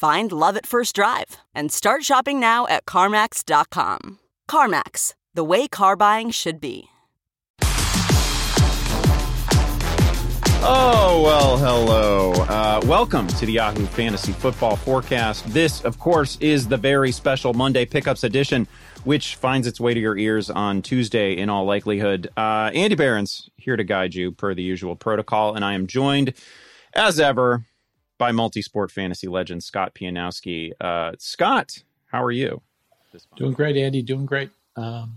Find love at first drive and start shopping now at CarMax.com. CarMax, the way car buying should be. Oh, well, hello. Uh, welcome to the Yahoo Fantasy Football Forecast. This, of course, is the very special Monday Pickups edition, which finds its way to your ears on Tuesday in all likelihood. Uh, Andy Behrens here to guide you per the usual protocol, and I am joined, as ever, by multi-sport fantasy legend Scott Pianowski. Uh, Scott, how are you? Doing great, Andy. Doing great. Um,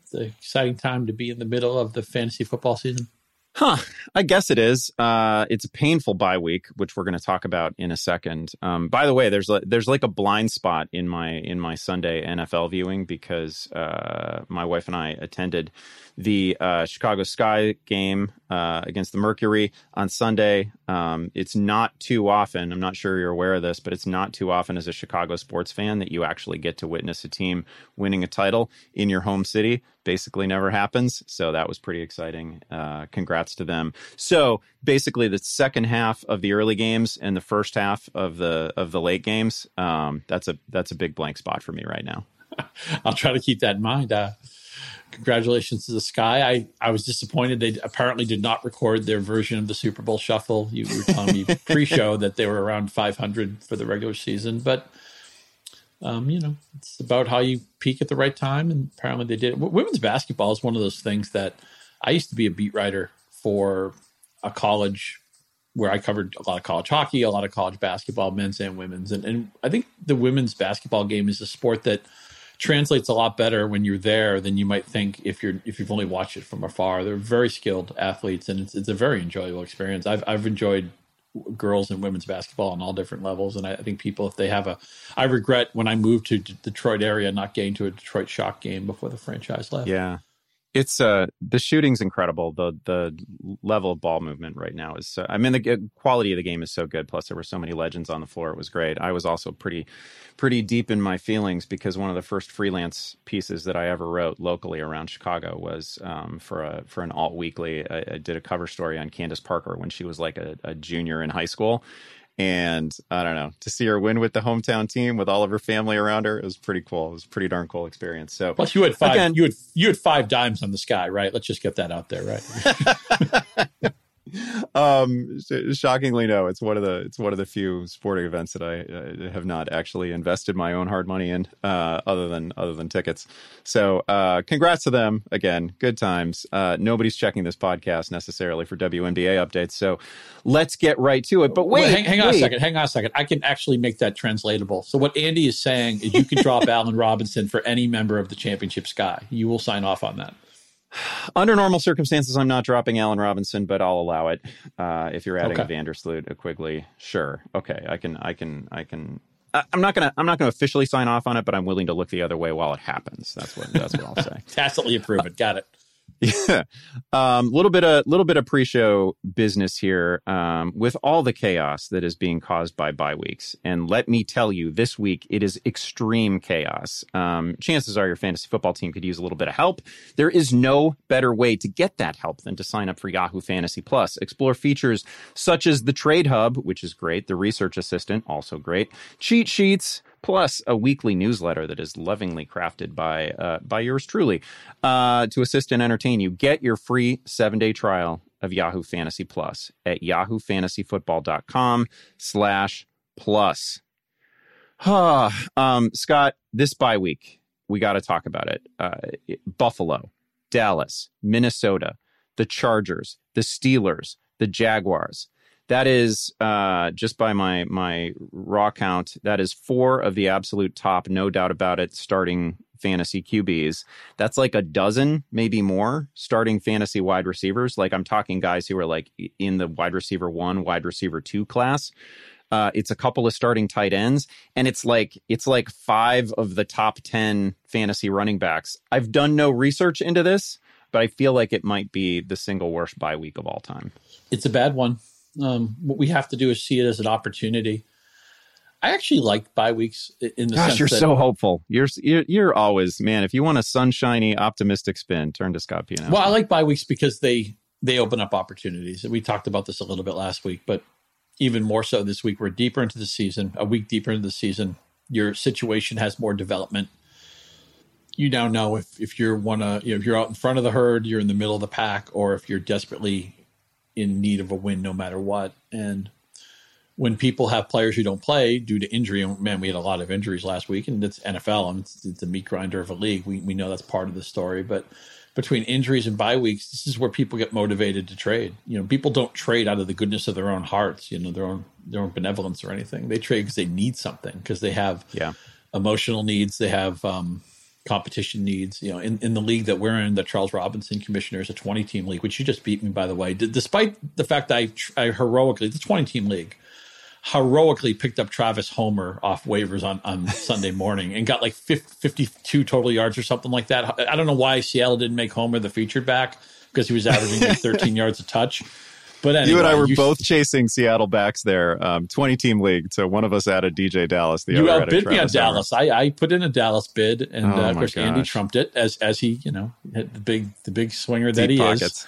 it's an exciting time to be in the middle of the fantasy football season. Huh. I guess it is. Uh, it's a painful bye week, which we're going to talk about in a second. Um, by the way, there's like, there's like a blind spot in my in my Sunday NFL viewing because uh, my wife and I attended the uh, Chicago Sky game uh, against the Mercury on Sunday. Um, it's not too often, I'm not sure you're aware of this, but it's not too often as a Chicago sports fan that you actually get to witness a team winning a title in your home city. Basically, never happens. So that was pretty exciting. Uh, congrats to them. So basically, the second half of the early games and the first half of the of the late games. Um, that's a that's a big blank spot for me right now. I'll try to keep that in mind. Uh, congratulations to the Sky. I, I was disappointed they apparently did not record their version of the Super Bowl Shuffle. You were telling me pre-show that they were around 500 for the regular season, but um, you know, it's about how you peak at the right time, and apparently they did. Women's basketball is one of those things that I used to be a beat writer for a college where I covered a lot of college hockey, a lot of college basketball, men's and women's, and, and I think the women's basketball game is a sport that – translates a lot better when you're there than you might think if you're if you've only watched it from afar. They're very skilled athletes, and it's it's a very enjoyable experience. I've I've enjoyed girls and women's basketball on all different levels, and I, I think people if they have a, I regret when I moved to D- Detroit area not getting to a Detroit Shock game before the franchise left. Yeah, it's uh the shooting's incredible. The the level of ball movement right now is. Uh, I mean, the quality of the game is so good. Plus, there were so many legends on the floor. It was great. I was also pretty pretty deep in my feelings because one of the first freelance pieces that I ever wrote locally around Chicago was um, for a for an alt weekly. I, I, did a cover story on Candace Parker when she was like a, a junior in high school, and I don't know, to see her win with the hometown team with all of her family around her, it was pretty cool. It was a pretty darn cool experience. So plus you had five again, you had you had five dimes on the sky, right? Let's just get that out there, right? um, shockingly, no. It's one of the it's one of the few sporting events that I uh, have not actually invested my own hard money in, uh, other than other than tickets. So, uh, congrats to them again. Good times. Uh, nobody's checking this podcast necessarily for WNBA updates, so let's get right to it. But wait, hang, hang on wait. a second. Hang on a second. I can actually make that translatable. So, what Andy is saying is, you can drop Allen Robinson for any member of the championship sky. You will sign off on that. Under normal circumstances, I'm not dropping Allen Robinson, but I'll allow it. Uh, if you're adding okay. a Vandersloot, a Quigley, sure, okay, I can, I can, I can. I'm not gonna, I'm not gonna officially sign off on it, but I'm willing to look the other way while it happens. That's what, that's what I'll say. Tacitly approve it. Got it. Yeah, a um, little bit of little bit of pre-show business here um, with all the chaos that is being caused by bye weeks. And let me tell you, this week it is extreme chaos. Um, chances are your fantasy football team could use a little bit of help. There is no better way to get that help than to sign up for Yahoo Fantasy Plus. Explore features such as the Trade Hub, which is great, the Research Assistant, also great, cheat sheets plus a weekly newsletter that is lovingly crafted by uh, by yours truly uh, to assist and entertain you. Get your free seven day trial of Yahoo Fantasy Plus at yahoofantasyfootball.com slash plus. um, Scott, this bye week, we got to talk about it. Uh, Buffalo, Dallas, Minnesota, the Chargers, the Steelers, the Jaguars. That is uh, just by my my raw count. That is four of the absolute top, no doubt about it, starting fantasy QBs. That's like a dozen, maybe more, starting fantasy wide receivers. Like I'm talking guys who are like in the wide receiver one, wide receiver two class. Uh, it's a couple of starting tight ends, and it's like it's like five of the top ten fantasy running backs. I've done no research into this, but I feel like it might be the single worst bye week of all time. It's a bad one. Um, what we have to do is see it as an opportunity. I actually like bye weeks in the Gosh, sense you're so hopeful. You're, you're you're always man. If you want a sunshiny, optimistic spin, turn to Scott Piano. Well, I like bye weeks because they they open up opportunities. We talked about this a little bit last week, but even more so this week. We're deeper into the season, a week deeper into the season. Your situation has more development. You now know if if you're one of you know if you're out in front of the herd, you're in the middle of the pack, or if you're desperately in need of a win, no matter what. And when people have players who don't play due to injury, and man, we had a lot of injuries last week, and it's NFL, and it's, it's a meat grinder of a league. We we know that's part of the story, but between injuries and bye weeks, this is where people get motivated to trade. You know, people don't trade out of the goodness of their own hearts, you know, their own their own benevolence or anything. They trade because they need something, because they have yeah. emotional needs, they have um, competition needs. You know, in, in the league that we're in, the Charles Robinson Commissioner is a 20 team league, which you just beat me, by the way, D- despite the fact that I, I heroically, the 20 team league heroically picked up Travis Homer off waivers on, on Sunday morning and got like 50, 52 total yards or something like that. I don't know why Seattle didn't make Homer the featured back because he was averaging like 13 yards a touch. But anyway, you and I were you, both chasing Seattle backs there, um, twenty team league. So one of us added DeeJay Dallas. The you other outbid me on Dallas. I, I, put in a Dallas bid, and oh uh, of course gosh. Andy trumped it as as he you know hit the big the big swinger that he pockets. is.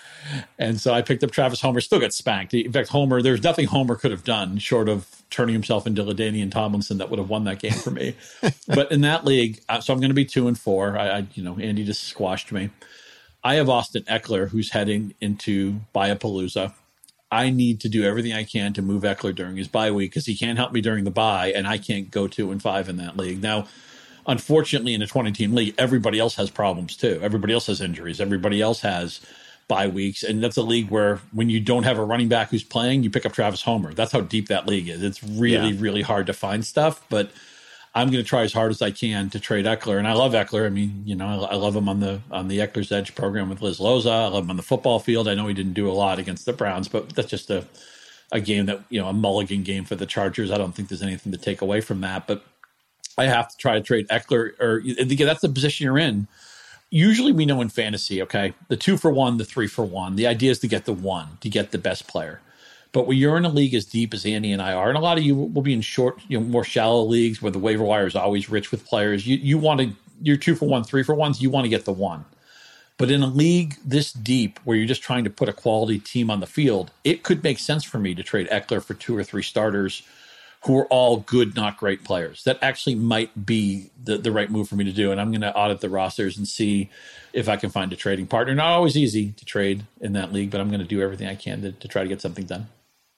And so I picked up Travis Homer. Still got spanked. In fact, Homer. There's nothing Homer could have done short of turning himself into LaDainian Tomlinson that would have won that game for me. but in that league, uh, so I'm going to be two and four. I, I you know Andy just squashed me. I have Austin Ekeler, who's heading into Biapalooza. I need to do everything I can to move Ekeler during his bye week because he can't help me during the bye, and I can't go two and five in that league. Now, unfortunately, in a 20 team league, everybody else has problems too. Everybody else has injuries. Everybody else has bye weeks. And that's a league where when you don't have a running back who's playing, you pick up Travis Homer. That's how deep that league is. It's really, Yeah. really hard to find stuff. But I'm going to try as hard as I can to trade Ekeler, and I love Ekeler. I mean, you know, I, I love him on the on the Ekeler's Edge program with Liz Loza. I love him on the football field. I know he didn't do a lot against the Browns, but that's just a a game that you know a mulligan game for the Chargers. I don't think there's anything to take away from that, but I have to try to trade Ekeler, or that's the position you're in. Usually, we know in fantasy, okay, the two for one, the three for one. The idea is to get the one, to get the best player. But when you're in a league as deep as Andy and I are, and a lot of you will be in short, you know, more shallow leagues where the waiver wire is always rich with players. You you want to you're two for one, three for ones. You want to get the one. But in a league this deep, where you're just trying to put a quality team on the field, it could make sense for me to trade Ekeler for two or three starters who are all good, not great players. That actually might be the, the right move for me to do. And I'm going to audit the rosters and see if I can find a trading partner. Not always easy to trade in that league, but I'm going to do everything I can to, to try to get something done.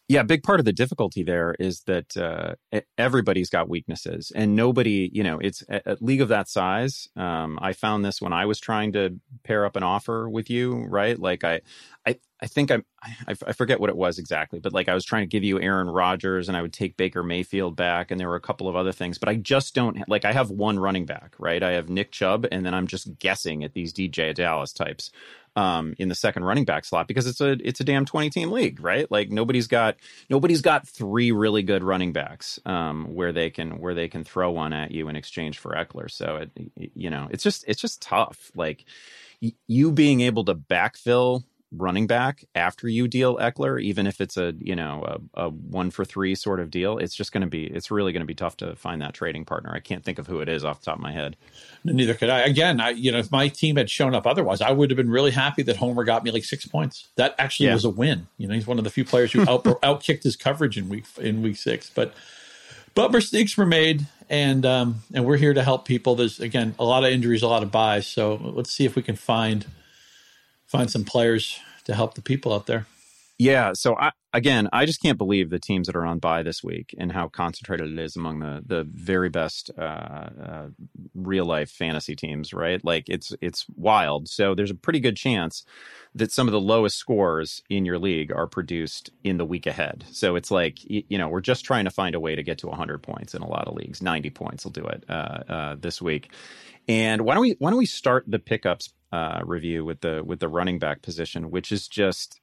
Yeah, big part of the difficulty there is that uh, everybody's got weaknesses, and nobody, you know, it's a, a league of that size. Um, I found this when I was trying to pair up an offer with you, right? Like I, I, I think I'm, I, I forget what it was exactly, but like I was trying to give you Aaron Rodgers, and I would take Baker Mayfield back, and there were a couple of other things, but I just don't like. I have one running back, right? I have Nick Chubb, and then I'm just guessing at these DeeJay Dallas types um, in the second running back slot because it's a it's a damn twenty team league, right? Like nobody's got nobody's got three really good running backs um, where they can where they can throw one at you in exchange for Ekeler. So it you know it's just it's just tough. Like y- you being able to backfill running back after you deal Ekeler, even if it's a you know a, a one for three sort of deal, it's just going to be it's really going to be tough to find that trading partner. I can't think of who it is off the top of my head. Neither could I. Again, I, you know, if my team had shown up otherwise, I would have been really happy that Homer got me like six points. That actually Yeah. was a win. You know, he's one of the few players who out outkicked his coverage in week in week six. But but mistakes were made, and um, and we're here to help people. There's again a lot of injuries, a lot of byes. So let's see if we can find find some players to help the people out there. Yeah. So I, again, I just can't believe the teams that are on bye this week and how concentrated it is among the the very best uh, uh, real life fantasy teams. Right? Like it's it's wild. So there's a pretty good chance that some of the lowest scores in your league are produced in the week ahead. So it's like you know we're just trying to find a way to get to 100 points in a lot of leagues. 90 points will do it uh, uh this week. And why don't we why don't we start the pickups uh, review with the with the running back position, which is just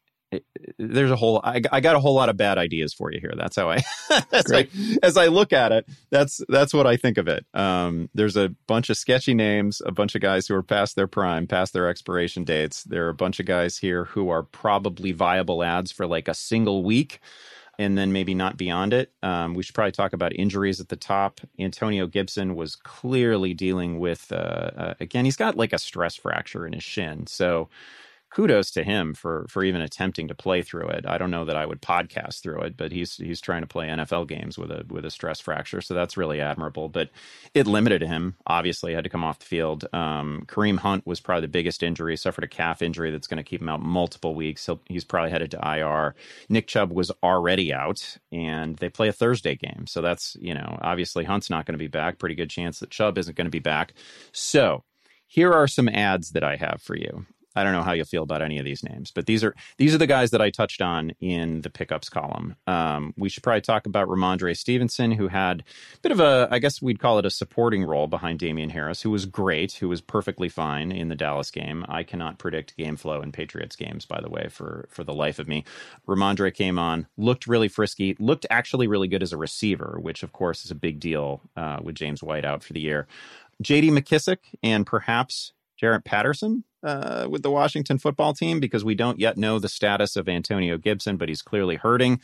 there's a whole I, I, got a whole lot of bad ideas for you here. That's how i as, I as I look at it that's that's what i think of it. Um, there's a bunch of sketchy names a bunch of guys who are past their prime past their expiration dates. There are a bunch of guys here who are probably viable ads for like a single week and then maybe not beyond it. Um, we should probably talk about injuries at the top. Antonio Gibson was clearly dealing with, uh, uh, again, he's got like a stress fracture in his shin. So kudos to him for for even attempting to play through it. I don't know that I would podcast through it, but he's he's trying to play NFL games with a with a stress fracture, so that's really admirable. But it limited him. Obviously, had to come off the field. Um, Kareem Hunt was probably the biggest injury. He Suffered a calf injury that's going to keep him out multiple weeks. He'll, he's probably headed to IR. Nick Chubb was already out, and they play a Thursday game, so that's you know obviously Hunt's not going to be back. Pretty good chance that Chubb isn't going to be back. So here are some ads that I have for you. I don't know how you'll feel about any of these names, but these are these are the guys that I touched on in the pickups column. Um, we should probably talk about Rhamondre Stevenson, who had a bit of a, I guess we'd call it a supporting role behind Damien Harris, who was great, who was perfectly fine in the Dallas game. I cannot predict game flow in Patriots games, by the way, for for the life of me. Rhamondre came on, looked really frisky, looked actually really good as a receiver, which of course is a big deal uh, with James White out for the year. J.D. McKissic and perhaps Jaret Patterson uh, with the Washington football team because we don't yet know the status of Antonio Gibson, but he's clearly hurting.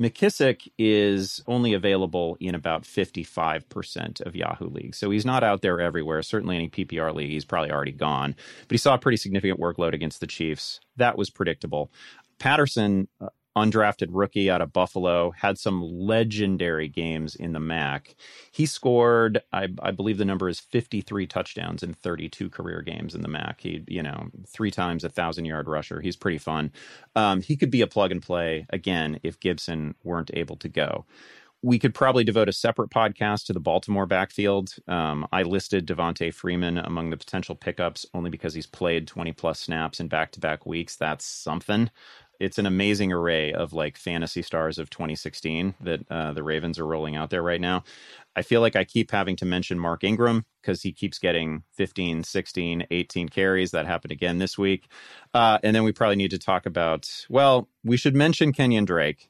McKissic is only available in about 55% of Yahoo leagues. So he's not out there everywhere. Certainly any PPR league, he's probably already gone. But he saw a pretty significant workload against the Chiefs. That was predictable. Patterson, uh, undrafted rookie out of Buffalo, had some legendary games in the MAC. He scored, I, I, believe the number is 53 touchdowns in 32 career games in the MAC. He, you know, three times a thousand yard rusher. He's pretty fun. Um, he could be a plug and play again if Gibson weren't able to go. We could probably devote a separate podcast to the Baltimore backfield. Um, I listed Devonta Freeman among the potential pickups only because he's played 20 plus snaps in back to back weeks. That's something it's an amazing array of like fantasy stars of 2016 that uh, the Ravens are rolling out there right now. I feel like I keep having to mention Mark Ingram because he keeps getting 15, 16, 18 carries. That happened again this week. Uh, and then we probably need to talk about, well, we should mention Kenyon Drake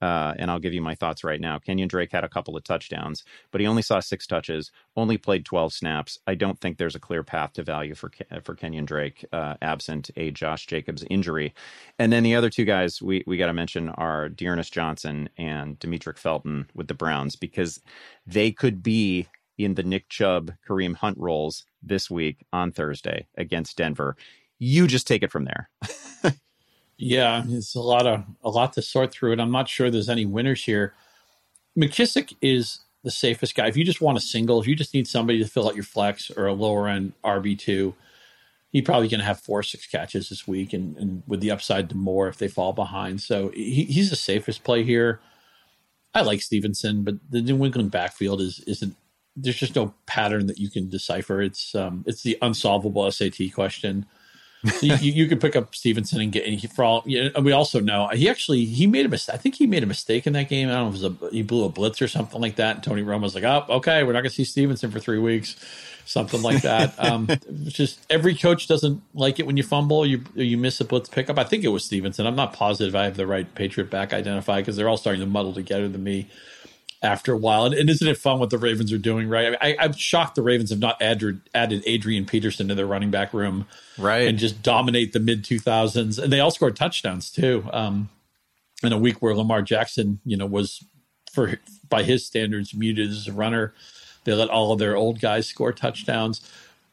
uh, and I'll give you my thoughts right now. Kenyon Drake had a couple of touchdowns, but he only saw six touches, only played 12 snaps. I don't think there's a clear path to value for for Kenyon Drake, uh, absent a Josh Jacobs injury. And then the other two guys we, we got to mention are D'Ernest Johnson and Demetric Felton with the Browns because they could be in the Nick Chubb, Kareem Hunt roles this week on Thursday against Denver. You just take it from there. Yeah, it's a lot of a lot to sort through, and I'm not sure there's any winners here. McKissic is the safest guy. If you just want a single, if you just need somebody to fill out your flex or a lower end RB two, he's probably going to have four six catches this week, and, and with the upside to more if they fall behind. So he, he's the safest play here. I like Stevenson, but the New England backfield is isn't. There's just no pattern that you can decipher. It's um, it's the unsolvable SAT question you, you, could pick up Stevenson and get and he, for all. You know, we also know he actually he made a mistake. I think he made a mistake in that game. I don't know if it was a he blew a blitz or something like that. And Tony Romo was like, "Oh, okay, we're not going to see Stevenson for three weeks." Something like that. um, just every coach doesn't like it when you fumble, you you miss a blitz pickup. I think it was Stevenson. I'm not positive I have the right Patriot back identified because they're all starting to muddle together to me after a while. And, and, isn't it fun what the Ravens are doing, right? I, am shocked the Ravens have not added, added Adrian Peterson to their running back room, right? And just dominate the mid 2000s. And they all scored touchdowns too. Um, in a week where Lamar Jackson, you know, was for by his standards muted as a runner, they let all of their old guys score touchdowns.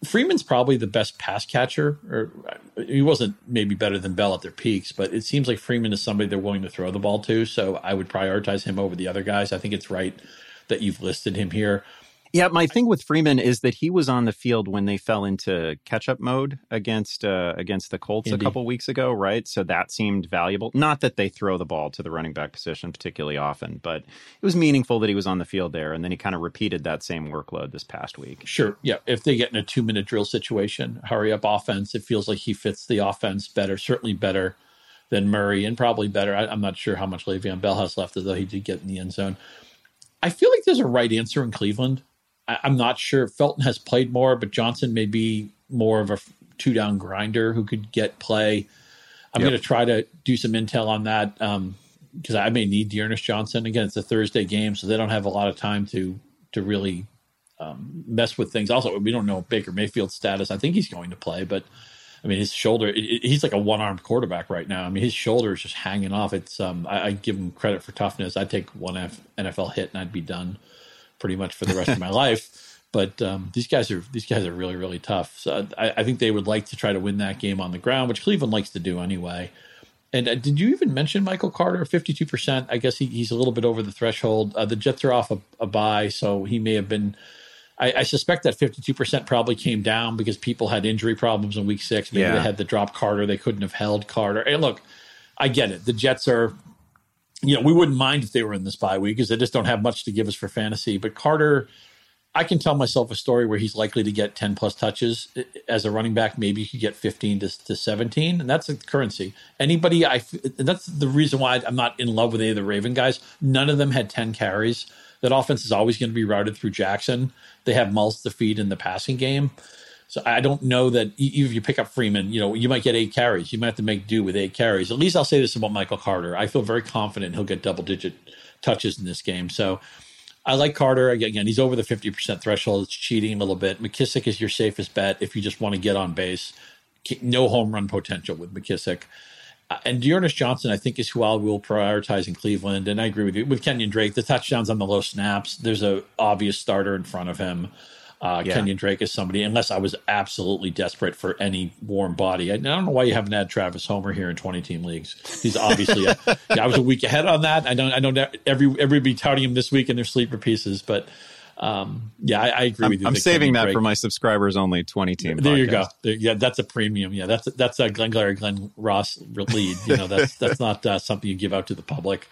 Freeman's probably the best pass catcher, or he wasn't maybe better than Bell at their peaks, but it seems like Freeman is somebody they're willing to throw the ball to. So I would prioritize him over the other guys. I think it's right that you've listed him here. Yeah, my thing with Freeman is that he was on the field when they fell into catch-up mode against uh, against the Colts Indy. a couple weeks ago, right? So that seemed valuable. Not that they throw the ball to the running back position particularly often, but it was meaningful that he was on the field there, and then he kind of repeated that same workload this past week. Sure, yeah. If they get in a two-minute drill situation, hurry up offense, it feels like he fits the offense better, certainly better than Murray, and probably better. I, am not sure how much Le'Veon Bell has left, although he did get in the end zone. I feel like there's a right answer in Cleveland I, am not sure. Felton has played more, but Johnson may be more of a two down grinder who could get play. I'm yep. going to try to do some intel on that because um, I may need D'Ernest Johnson. Again, it's a Thursday game, so they don't have a lot of time to to really um, mess with things. Also, we don't know Baker Mayfield's status. I think he's going to play, but I mean, his shoulder, it, it, he's like a one armed quarterback right now. I mean, his shoulder is just hanging off. It's, um, I, I, give him credit for toughness. I'd take one F, NFL hit and I'd be done pretty much for the rest of my life. But um, these guys are these guys are really really tough. So I, I, think they would like to try to win that game on the ground, which Cleveland likes to do anyway. And uh, did you even mention Michael Carter? Fifty two percent. I guess he, he's a little bit over the threshold. Uh, the Jets are off a, a bye, so he may have been. I, I suspect that fifty two percent probably came down because people had injury problems in Week Six. Maybe yeah. they had to drop Carter. They couldn't have held Carter. And look, I get it. The Jets are you know, we wouldn't mind if they were in this bye week because they just don't have much to give us for fantasy. But Carter, I can tell myself a story where he's likely to get 10 plus touches eh, eh, as a running back. Maybe he could get 15 to, to 17, and that's the currency. Anybody, I eh, that's the reason why I'm not in love with any of the Raven guys. None of them had 10 carries. That offense is always going to be routed through Jackson. They have mouths to feed in the passing game. So I don't know that even if you pick up Freeman, you know, you might get eight carries. You might have to make do with eight carries. At least I'll say this about Michael Carter. I feel very confident he'll get double digit touches in this game. So I like Carter. Again, he's over the 50% threshold. It's cheating a little bit. McKissic is your safest bet if you just want to get on base. No home run potential with McKissic. Uh, and D'Ernest Johnson, I think, is who I will prioritize in Cleveland. And I agree with you. With Kenyon Drake, the touchdowns on the low snaps, there's a obvious starter in front of him. Uh, yeah. Kenyon Drake is somebody, unless I was absolutely desperate for any warm body. I, I, don't know why you haven't had Travis Homer here in 20 team leagues. He's obviously, a, yeah, I was a week ahead on that. I don't, I know every, everybody touting him this week in their sleeper pieces, but um, yeah, I, I agree I'm, with you. I'm saving Kenyon that Drake, for my subscribers only 20 team. There podcast. you go. There, yeah, that's a premium. Yeah, that's, that's a Glenn Glary, Glen Ross lead. You know, that's, that's not uh, something you give out to the public.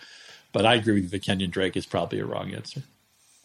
But I agree with you that Kenyon Drake is probably a wrong answer.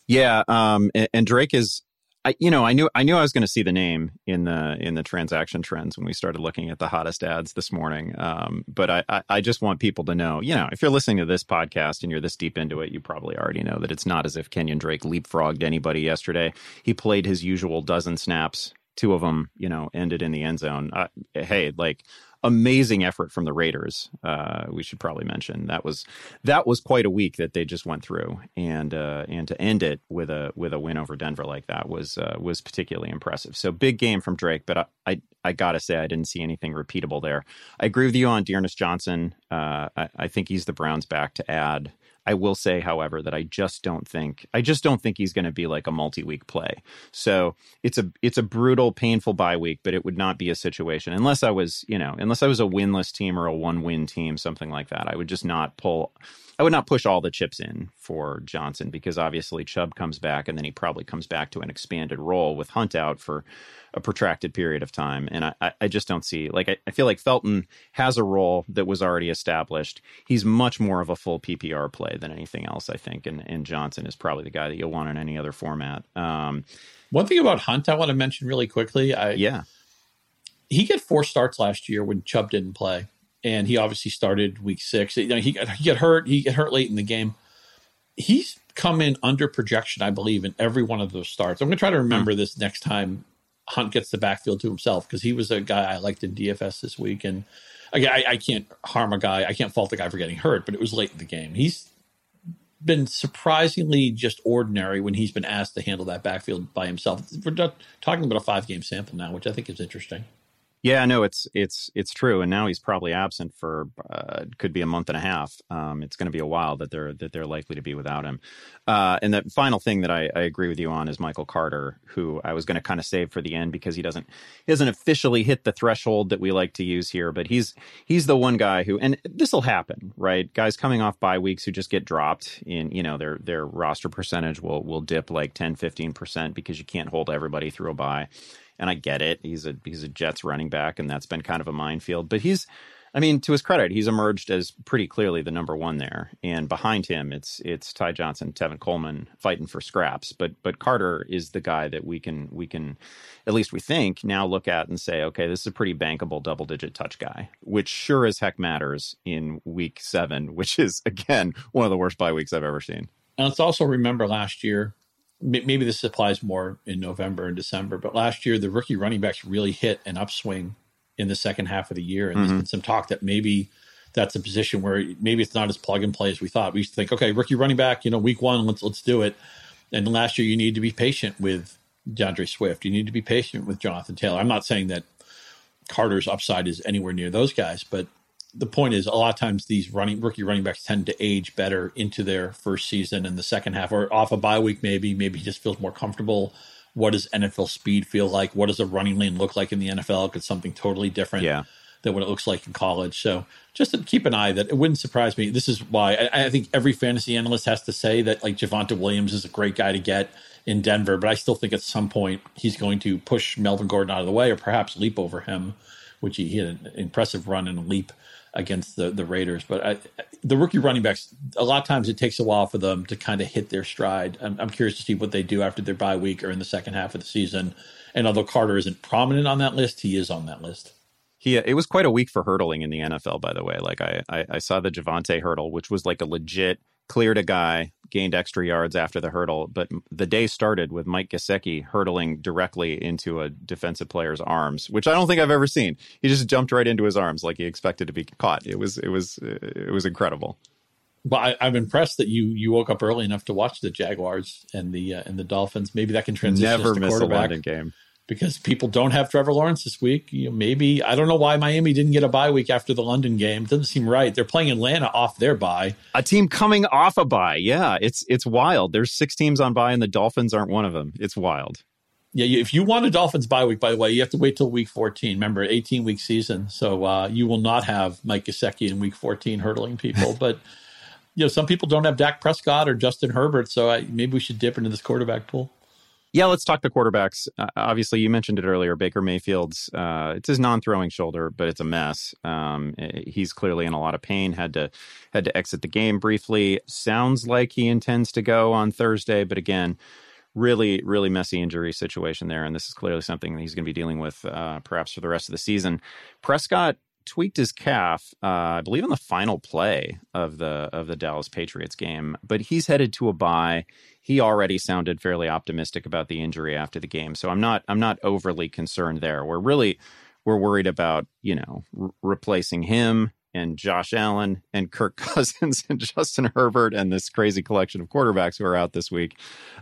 Yeah, um, and, and Drake is I, you know, I knew I knew I was going to see the name in the in the transaction trends when we started looking at the hottest ads this morning. Um, but I, I, I just want people to know, you know, if you're listening to this podcast and you're this deep into it, you probably already know that it's not as if Kenyon Drake leapfrogged anybody yesterday. He played his usual dozen snaps. Two of them, you know, ended in the end zone. Uh, hey, like amazing effort from the Raiders. Uh, we should probably mention that was that was quite a week that they just went through, and uh, and to end it with a with a win over Denver like that was uh, was particularly impressive. So big game from Drake, but I, I, I gotta say I didn't see anything repeatable there. I agree with you on D'Ernest Johnson. Uh, I, I think he's the Browns back to add. I will say, however, that I just don't think I just don't think he's going to be like a multi-week play. So it's a it's a brutal, painful bye week, but it would not be a situation unless I was, you know, unless I was a winless team or a one-win team, something like that. I would just not pull I would not push all the chips in for Johnson because obviously Chubb comes back and then he probably comes back to an expanded role with Hunt out for a protracted period of time. And I, I just don't see like I, I feel like Felton has a role that was already established. He's much more of a full PPR play than anything else, I think. And, and Johnson is probably the guy that you'll want in any other format. Um, One thing about Hunt I want to mention really quickly. I, yeah. He got four starts last year when Chubb didn't play and he obviously started week six. You know, he got he got hurt. He got hurt late in the game. He's come in under projection, I believe, in every one of those starts. I'm going to try to remember this next time Hunt gets the backfield to himself because he was a guy I liked in DFS this week. And again, I, I can't harm a guy. I can't fault the guy for getting hurt, but it was late in the game. He's been surprisingly just ordinary when he's been asked to handle that backfield by himself. We're talking about a five game sample now, which I think is interesting. Yeah, no, it's it's it's true, and now he's probably absent for uh, could be a month and a half. Um, it's going to be a while that they're that they're likely to be without him. Uh, and the final thing that I, I, agree with you on is Michael Carter, who I was going to kind of save for the end because he doesn't he doesn't officially hit the threshold that we like to use here, but he's he's the one guy who, and this will happen, right? Guys coming off bye weeks who just get dropped in, you know, their their roster percentage will will dip like 10, 15 percent because you can't hold everybody through a bye and I get it. He's a he's a Jets running back, and that's been kind of a minefield. But he's, I mean, to his credit, he's emerged as pretty clearly the number one there. And behind him, it's it's Ty Johnson, Tevin Coleman fighting for scraps. But but Carter is the guy that we can we can, at least we think now look at and say, okay, this is a pretty bankable double digit touch guy, which sure as heck matters in week seven, which is again one of the worst bye weeks I've ever seen. And let's also remember last year maybe this applies more in November and December, but last year the rookie running backs really hit an upswing in the second half of the year. And mm-hmm. there's been some talk that maybe that's a position where maybe it's not as plug and play as we thought. We used to think, okay, rookie running back, you know, week one, let's let's do it. And last year you need to be patient with D'Andre Swift. You need to be patient with Jonathan Taylor. I'm not saying that Carter's upside is anywhere near those guys, but the point is a lot of times these running rookie running backs tend to age better into their first season and the second half or off a bye week maybe maybe he just feels more comfortable. What does nfl speed feel like? What does a running lane look like in the nfl it's something totally different yeah. than what it looks like in college? So just to keep an eye that it wouldn't surprise me. This is why I, I think every fantasy analyst has to say that like Javonte Williams is a great guy to get in Denver but I still think at some point he's going to push Melvin Gordon out of the way or perhaps leap over him which he, he had an impressive run and a leap against the the Raiders. But I, the rookie running backs, a lot of times it takes a while for them to kind of hit their stride. I'm, I'm, curious to see what they do after their bye week or in the second half of the season. And although Carter isn't prominent on that list, he is on that list. He, uh, it was quite a week for hurdling in the NFL, by the way. Like I, I, I saw the Javonte hurdle, which was like a legit cleared a guy, gained extra yards after the hurdle. But the day started with Mike Gesicki hurdling directly into a defensive player's arms, which I don't think I've ever seen. He just jumped right into his arms like he expected to be caught. It was it was it was incredible. Well, I, am I'm impressed that you you woke up early enough to watch the Jaguars and the uh, and the Dolphins. Maybe that can transition Never miss quarterback. a London game because people don't have Trevor Lawrence this week. You know, maybe I don't know why Miami didn't get a bye week after the London game. It doesn't seem right. They're playing Atlanta off their bye. A team coming off a bye. Yeah, it's it's wild. There's six teams on bye and the Dolphins aren't one of them. It's wild. Yeah, if you want a Dolphins bye week, by the way, you have to wait till week 14. Remember, 18 week season, so uh, you will not have Mike Gesicki in week 14 hurdling people. but you know, some people don't have Dak Prescott or Justin Herbert, so I, maybe we should dip into this quarterback pool. Yeah, let's talk the quarterbacks. Uh, obviously, you mentioned it earlier. Baker Mayfield's uh, it's his non-throwing shoulder, but it's a mess. Um, eh, he's clearly in a lot of pain. Had to had to exit the game briefly. Sounds like he intends to go on Thursday, but again, really really messy injury situation there, and this is clearly something that he's going to be dealing with uh, perhaps for the rest of the season. Prescott tweaked his calf, uh, I believe, in the final play of the of the Dallas Patriots game. But he's headed to a bye. He already sounded fairly optimistic about the injury after the game, so I'm not I'm not overly concerned there. We're really we're worried about you know r- replacing him and Josh Allen and Kirk Cousins and Justin Herbert and this crazy collection of quarterbacks who are out this week.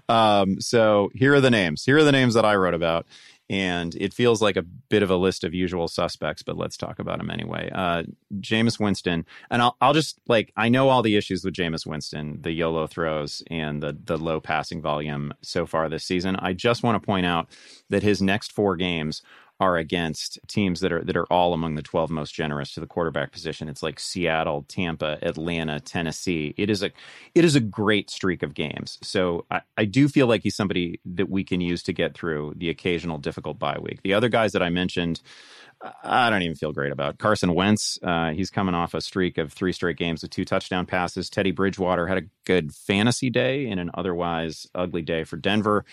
Um, so here are the names. Here are the names that I wrote about and it feels like a bit of a list of usual suspects, but let's talk about him anyway. Uh, Jameis Winston, and I'll, I'll just like I know all the issues with Jameis Winston, the YOLO throws and the the low passing volume so far this season. I just want to point out that his next four games are against teams that are that are all among the 12 most generous to the quarterback position. It's like Seattle, Tampa, Atlanta, Tennessee. It is a it is a great streak of games. So I, I do feel like he's somebody that we can use to get through the occasional difficult bye week. The other guys that I mentioned, I don't even feel great about. Carson Wentz, uh, he's coming off a streak of three straight games with two touchdown passes. Teddy Bridgewater had a good fantasy day in an otherwise ugly day for Denver.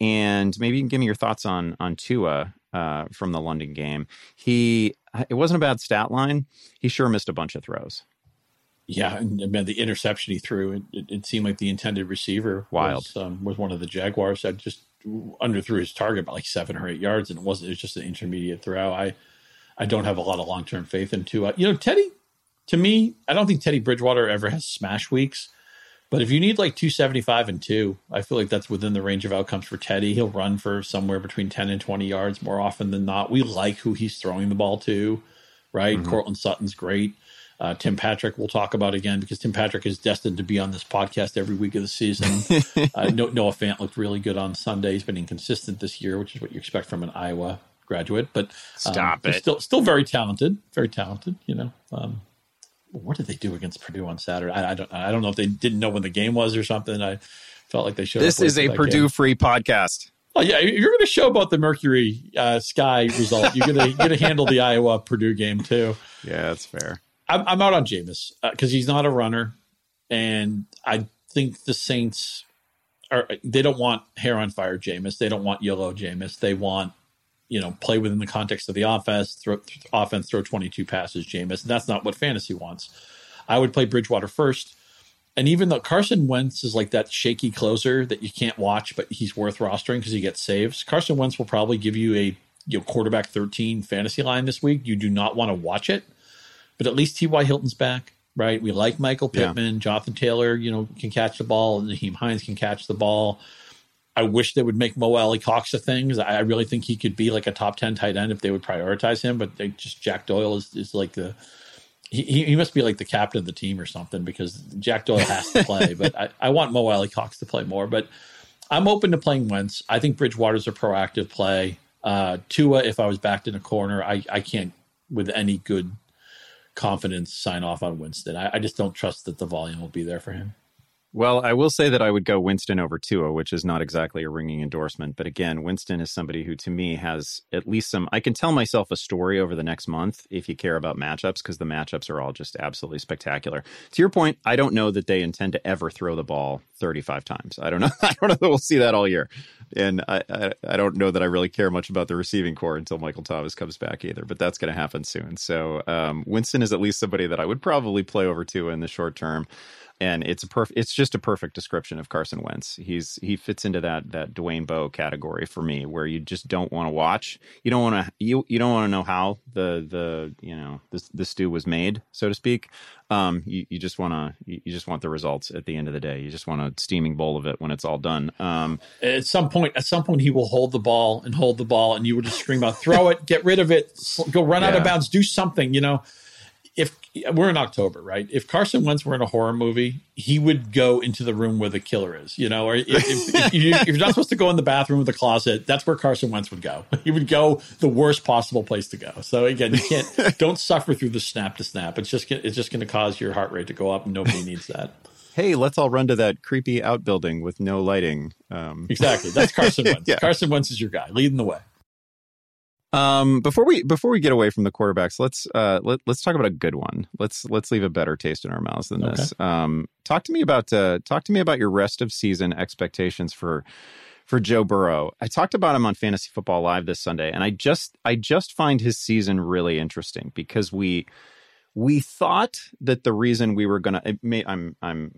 And maybe you can give me your thoughts on on Tua uh, from the London game. He it wasn't a bad stat line. He sure missed a bunch of throws. Yeah, and the interception he threw, it, it, it seemed like the intended receiver Wild. Was, um, was one of the Jaguars that just underthrew his target by like seven or eight yards, and it wasn't. It was just an intermediate throw. I I don't have a lot of long term faith in Tua. You know, Teddy. To me, I don't think Teddy Bridgewater ever has smash weeks, But if you need like 275 and two, I feel like that's within the range of outcomes for Teddy. He'll run for somewhere between 10 and 20 yards more often than not. We like who he's throwing the ball to, right? mm hmm Courtland Sutton's great. Uh, Tim Patrick we'll talk about again because Tim Patrick is destined to be on this podcast every week of the season. uh, Noah Fant looked really good on Sunday. He's been inconsistent this year, which is what you expect from an Iowa graduate. But um, stop it. Still, still very talented. Very talented. You know. Um, what did they do against Purdue on Saturday? I, I, don't I don't know if they didn't know when the game was or something. I felt like they showed. This is a Purdue game. free podcast. Oh yeah, you're going to show about the Mercury uh, Sky result. You're going to handle the Iowa Purdue game too. Yeah, that's fair. I'm, I'm out on Jameis because uh, he's not a runner, and I think the Saints are. They don't want hair on fire Jameis. They don't want yellow Jameis. They want you know, play within the context of the offense, throw, offense, throw 22 passes, Jameis. That's not what fantasy wants. I would play Bridgewater first. And even though Carson Wentz is like that shaky closer that you can't watch, but he's worth rostering because he gets saves, Carson Wentz will probably give you a you know, quarterback 13 fantasy line this week. You do not want to watch it, but at least T.Y. Hilton's back, right? We like Michael Pittman. Yeah. Jonathan Taylor, you know, can catch the ball. and Nyheim Hines can catch the ball. I wish they would make Mo Alie-Cox a thing. I really think he could be like a top 10 tight end if they would prioritize him. But they just Jack Doyle is, is like the he, he must be like the captain of the team or something because Jack Doyle has to play. but I, I want Mo Alie-Cox to play more. But I'm open to playing Wentz. I think Bridgewater's a proactive play. Uh, Tua, if I was backed in a corner, I, I can't with any good confidence sign off on Winston. I, I just don't trust that the volume will be there for him. Well, I will say that I would go Winston over Tua, which is not exactly a ringing endorsement. But again, Winston is somebody who, to me, has at least some. I can tell myself a story over the next month if you care about matchups, because the matchups are all just absolutely spectacular. To your point, I don't know that they intend to ever throw the ball 35 times. I don't know. I don't know that we'll see that all year. And I, I, I don't know that I really care much about the receiving corps until Michael Thomas comes back either. But that's going to happen soon. So um, Winston is at least somebody that I would probably play over Tua in the short term and it's a perfect it's just a perfect description of Carson Wentz. He's he fits into that that Dwayne Bowe category for me where you just don't want to watch. You don't want to you you don't want to know how the the you know the the stew was made, so to speak. Um you, you just want to you just want the results at the end of the day. You just want a steaming bowl of it when it's all done. Um at some point at some point he will hold the ball and hold the ball and you will just scream out throw it, get rid of it, go run yeah. out of bounds, do something, you know we're in October, right? If Carson Wentz were in a horror movie, he would go into the room where the killer is, you know, or if, if, you, are not supposed to go in the bathroom with the closet, that's where Carson Wentz would go. He would go the worst possible place to go. So again, you can't, don't suffer through the snap to snap. It's just, it's just going to cause your heart rate to go up and nobody needs that. Hey, let's all run to that creepy outbuilding with no lighting. Um. Exactly. That's Carson Wentz. yeah. Carson Wentz is your guy, leading the way. Um, before we before we get away from the quarterbacks, let's uh let, let's talk about a good one. Let's let's leave a better taste in our mouths than okay. this. Um, talk to me about uh talk to me about your rest of season expectations for for Joe Burrow. I talked about him on Fantasy Football Live this Sunday, and I just I just find his season really interesting because we we thought that the reason we were going to I'm I'm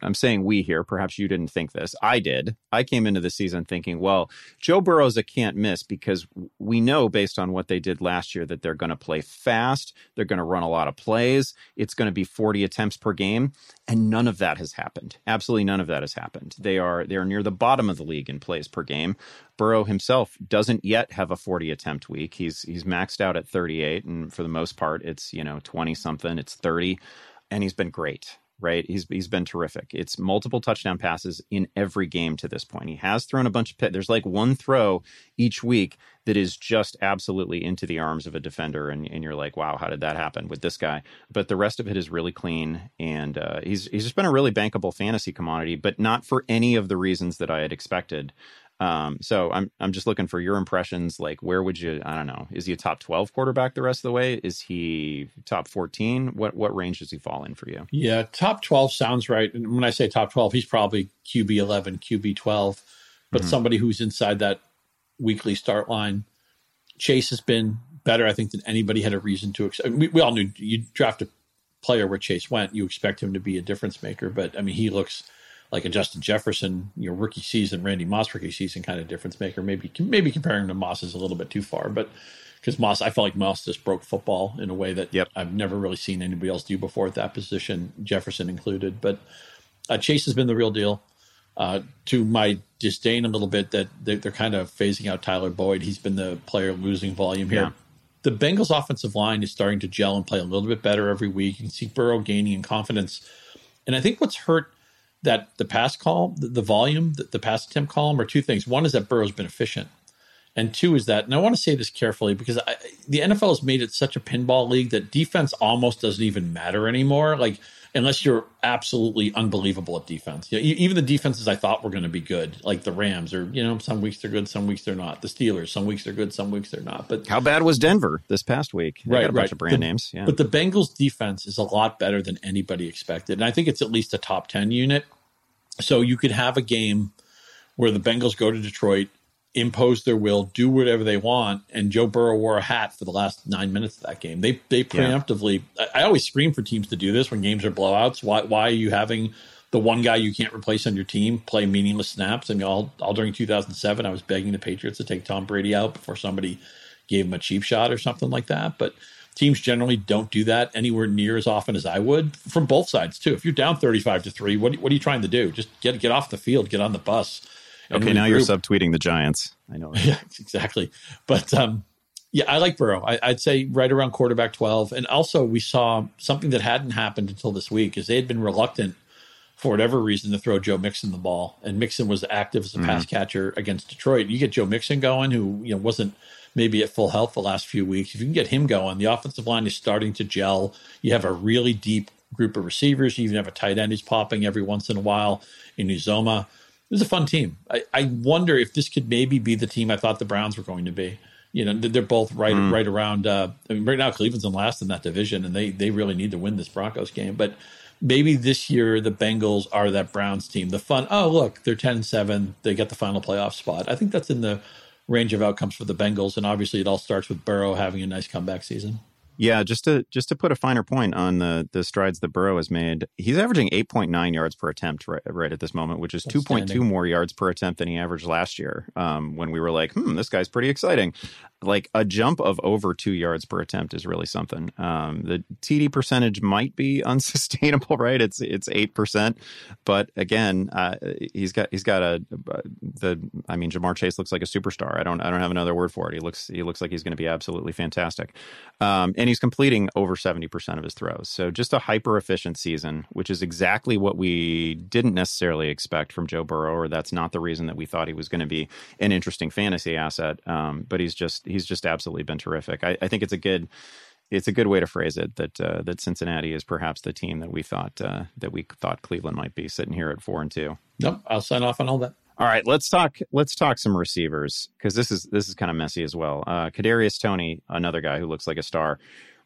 I'm saying we here perhaps you didn't think this I did. I came into the season thinking well Joe Burrow's a can't miss because we know based on what they did last year that they're going to play fast they're going to run a lot of plays it's going to be 40 attempts per game and none of that has happened. Absolutely none of that has happened. They are they are near the bottom of the league in plays per game Burrow himself doesn't yet have a 40 attempt week. He's he's maxed out at 38 and for the most part it's, you know, 20 something, it's 30 and he's been great, right? He's he's been terrific. It's multiple touchdown passes in every game to this point. He has thrown a bunch of pit. There's like one throw each week that is just absolutely into the arms of a defender and, and you're like, wow, how did that happen with this guy? But the rest of it is really clean and uh, he's he's just been a really bankable fantasy commodity, but not for any of the reasons that I had expected. Um, so I'm I'm just looking for your impressions. Like, where would you? I don't know. Is he a top twelve quarterback the rest of the way? Is he top fourteen? What what range does he fall in for you? Yeah, top twelve sounds right. And when I say top twelve, he's probably QB eleven, QB twelve, but mm-hmm. somebody who's inside that weekly start line. Chase has been better, I think, than anybody had a reason to expect. We, we all knew you draft a player where Chase went, you expect him to be a difference maker. But I mean, he looks like a Justin Jefferson, you know, rookie season, Randy Moss rookie season kind of difference maker. Maybe maybe comparing to Moss is a little bit too far, but because Moss, I felt like Moss just broke football in a way that yep. I've never really seen anybody else do before at that position, Jefferson included. But Uh, Chase has been the real deal. Uh, to my disdain a little bit that they're, they're, kind of phasing out Tyler Boyd. He's been the player losing volume here. Yeah. The Bengals offensive line is starting to gel and play a little bit better every week. You can see Burrow gaining in confidence. And I think what's hurt that the pass call, the, the volume, the, the, pass attempt column are two things. One is that Burrow's been efficient. And two is that, and I want to say this carefully because I, the NFL has made it such a pinball league that defense almost doesn't even matter anymore. Like unless you're absolutely unbelievable at defense. You know, even the defenses I thought were going to be good, like the Rams, or you know, some weeks they're good, some weeks they're not. The Steelers, some weeks they're good, some weeks they're not. But how bad was Denver this past week? They right, got a bunch right. of brand the, names. Yeah. But the Bengals defense is a lot better than anybody expected, and I think it's at least a top ten unit. So you could have a game where the Bengals go to Detroit impose their will, do whatever they want. And Joe Burrow wore a hat for the last nine minutes of that game. They they preemptively. Yeah. I, I, always scream for teams to do this when games are blowouts. Why why are you having the one guy you can't replace on your team play meaningless snaps? I mean, all all during 2007, I was begging the Patriots to take Tom Brady out before somebody gave him a cheap shot or something like that. But teams generally don't do that anywhere near as often as I would from both sides too. If you're down 35 to three, what what are you trying to do? Just get get off the field, get on the bus Okay, now you're subtweeting the Giants. I know. Yeah, exactly. But um, yeah, I like Burrow. I, would say right around quarterback 12. And also, we saw something that hadn't happened until this week is they had been reluctant for whatever reason to throw Joe Mixon the ball. And Mixon was active as a mm-hmm. pass catcher against Detroit. You get Joe Mixon going, who you know wasn't maybe at full health the last few weeks. If you can get him going, the offensive line is starting to gel. You have a really deep group of receivers. You even have a tight end who's popping every once in a while in Uzomah it was a fun team. I, I wonder if this could maybe be the team I thought the Browns were going to be. You know, they're both right mm. right around. Uh, I mean, right now Cleveland's in last in that division, and they they really need to win this Broncos game. But maybe this year the Bengals are that Browns team. The fun. Oh, look, they're ten and seven. They get the final playoff spot. I think that's in the range of outcomes for the Bengals, and obviously it all starts with Burrow having a nice comeback season. Yeah, just to just to put a finer point on the the strides that Burrow has made, he's averaging 8.9 yards per attempt right, right at this moment, which is 2.2 more yards per attempt than he averaged last year. Um, when we were like, hmm, this guy's pretty exciting like a jump of over two yards per attempt is really something. Um, the TD percentage might be unsustainable, right? It's it's eight percent, but again, uh, he's got he's got a the. I mean, Ja'Marr Chase looks like a superstar. I don't I don't have another word for it. He looks he looks like he's going to be absolutely fantastic, um, and he's completing over seventy percent of his throws. So just a hyper efficient season, which is exactly what we didn't necessarily expect from Joe Burrow, or that's not the reason that we thought he was going to be an interesting fantasy asset. Um, but he's just he's just absolutely been terrific. I, I, think it's a good it's a good way to phrase it that uh, that Cincinnati is perhaps the team that we thought uh, that we thought Cleveland might be sitting here at four and two. Nope, I'll sign off on all that. All right, let's talk. Let's talk some receivers because this is this is kind of messy as well. Uh, Kadarius Toney, another guy who looks like a star,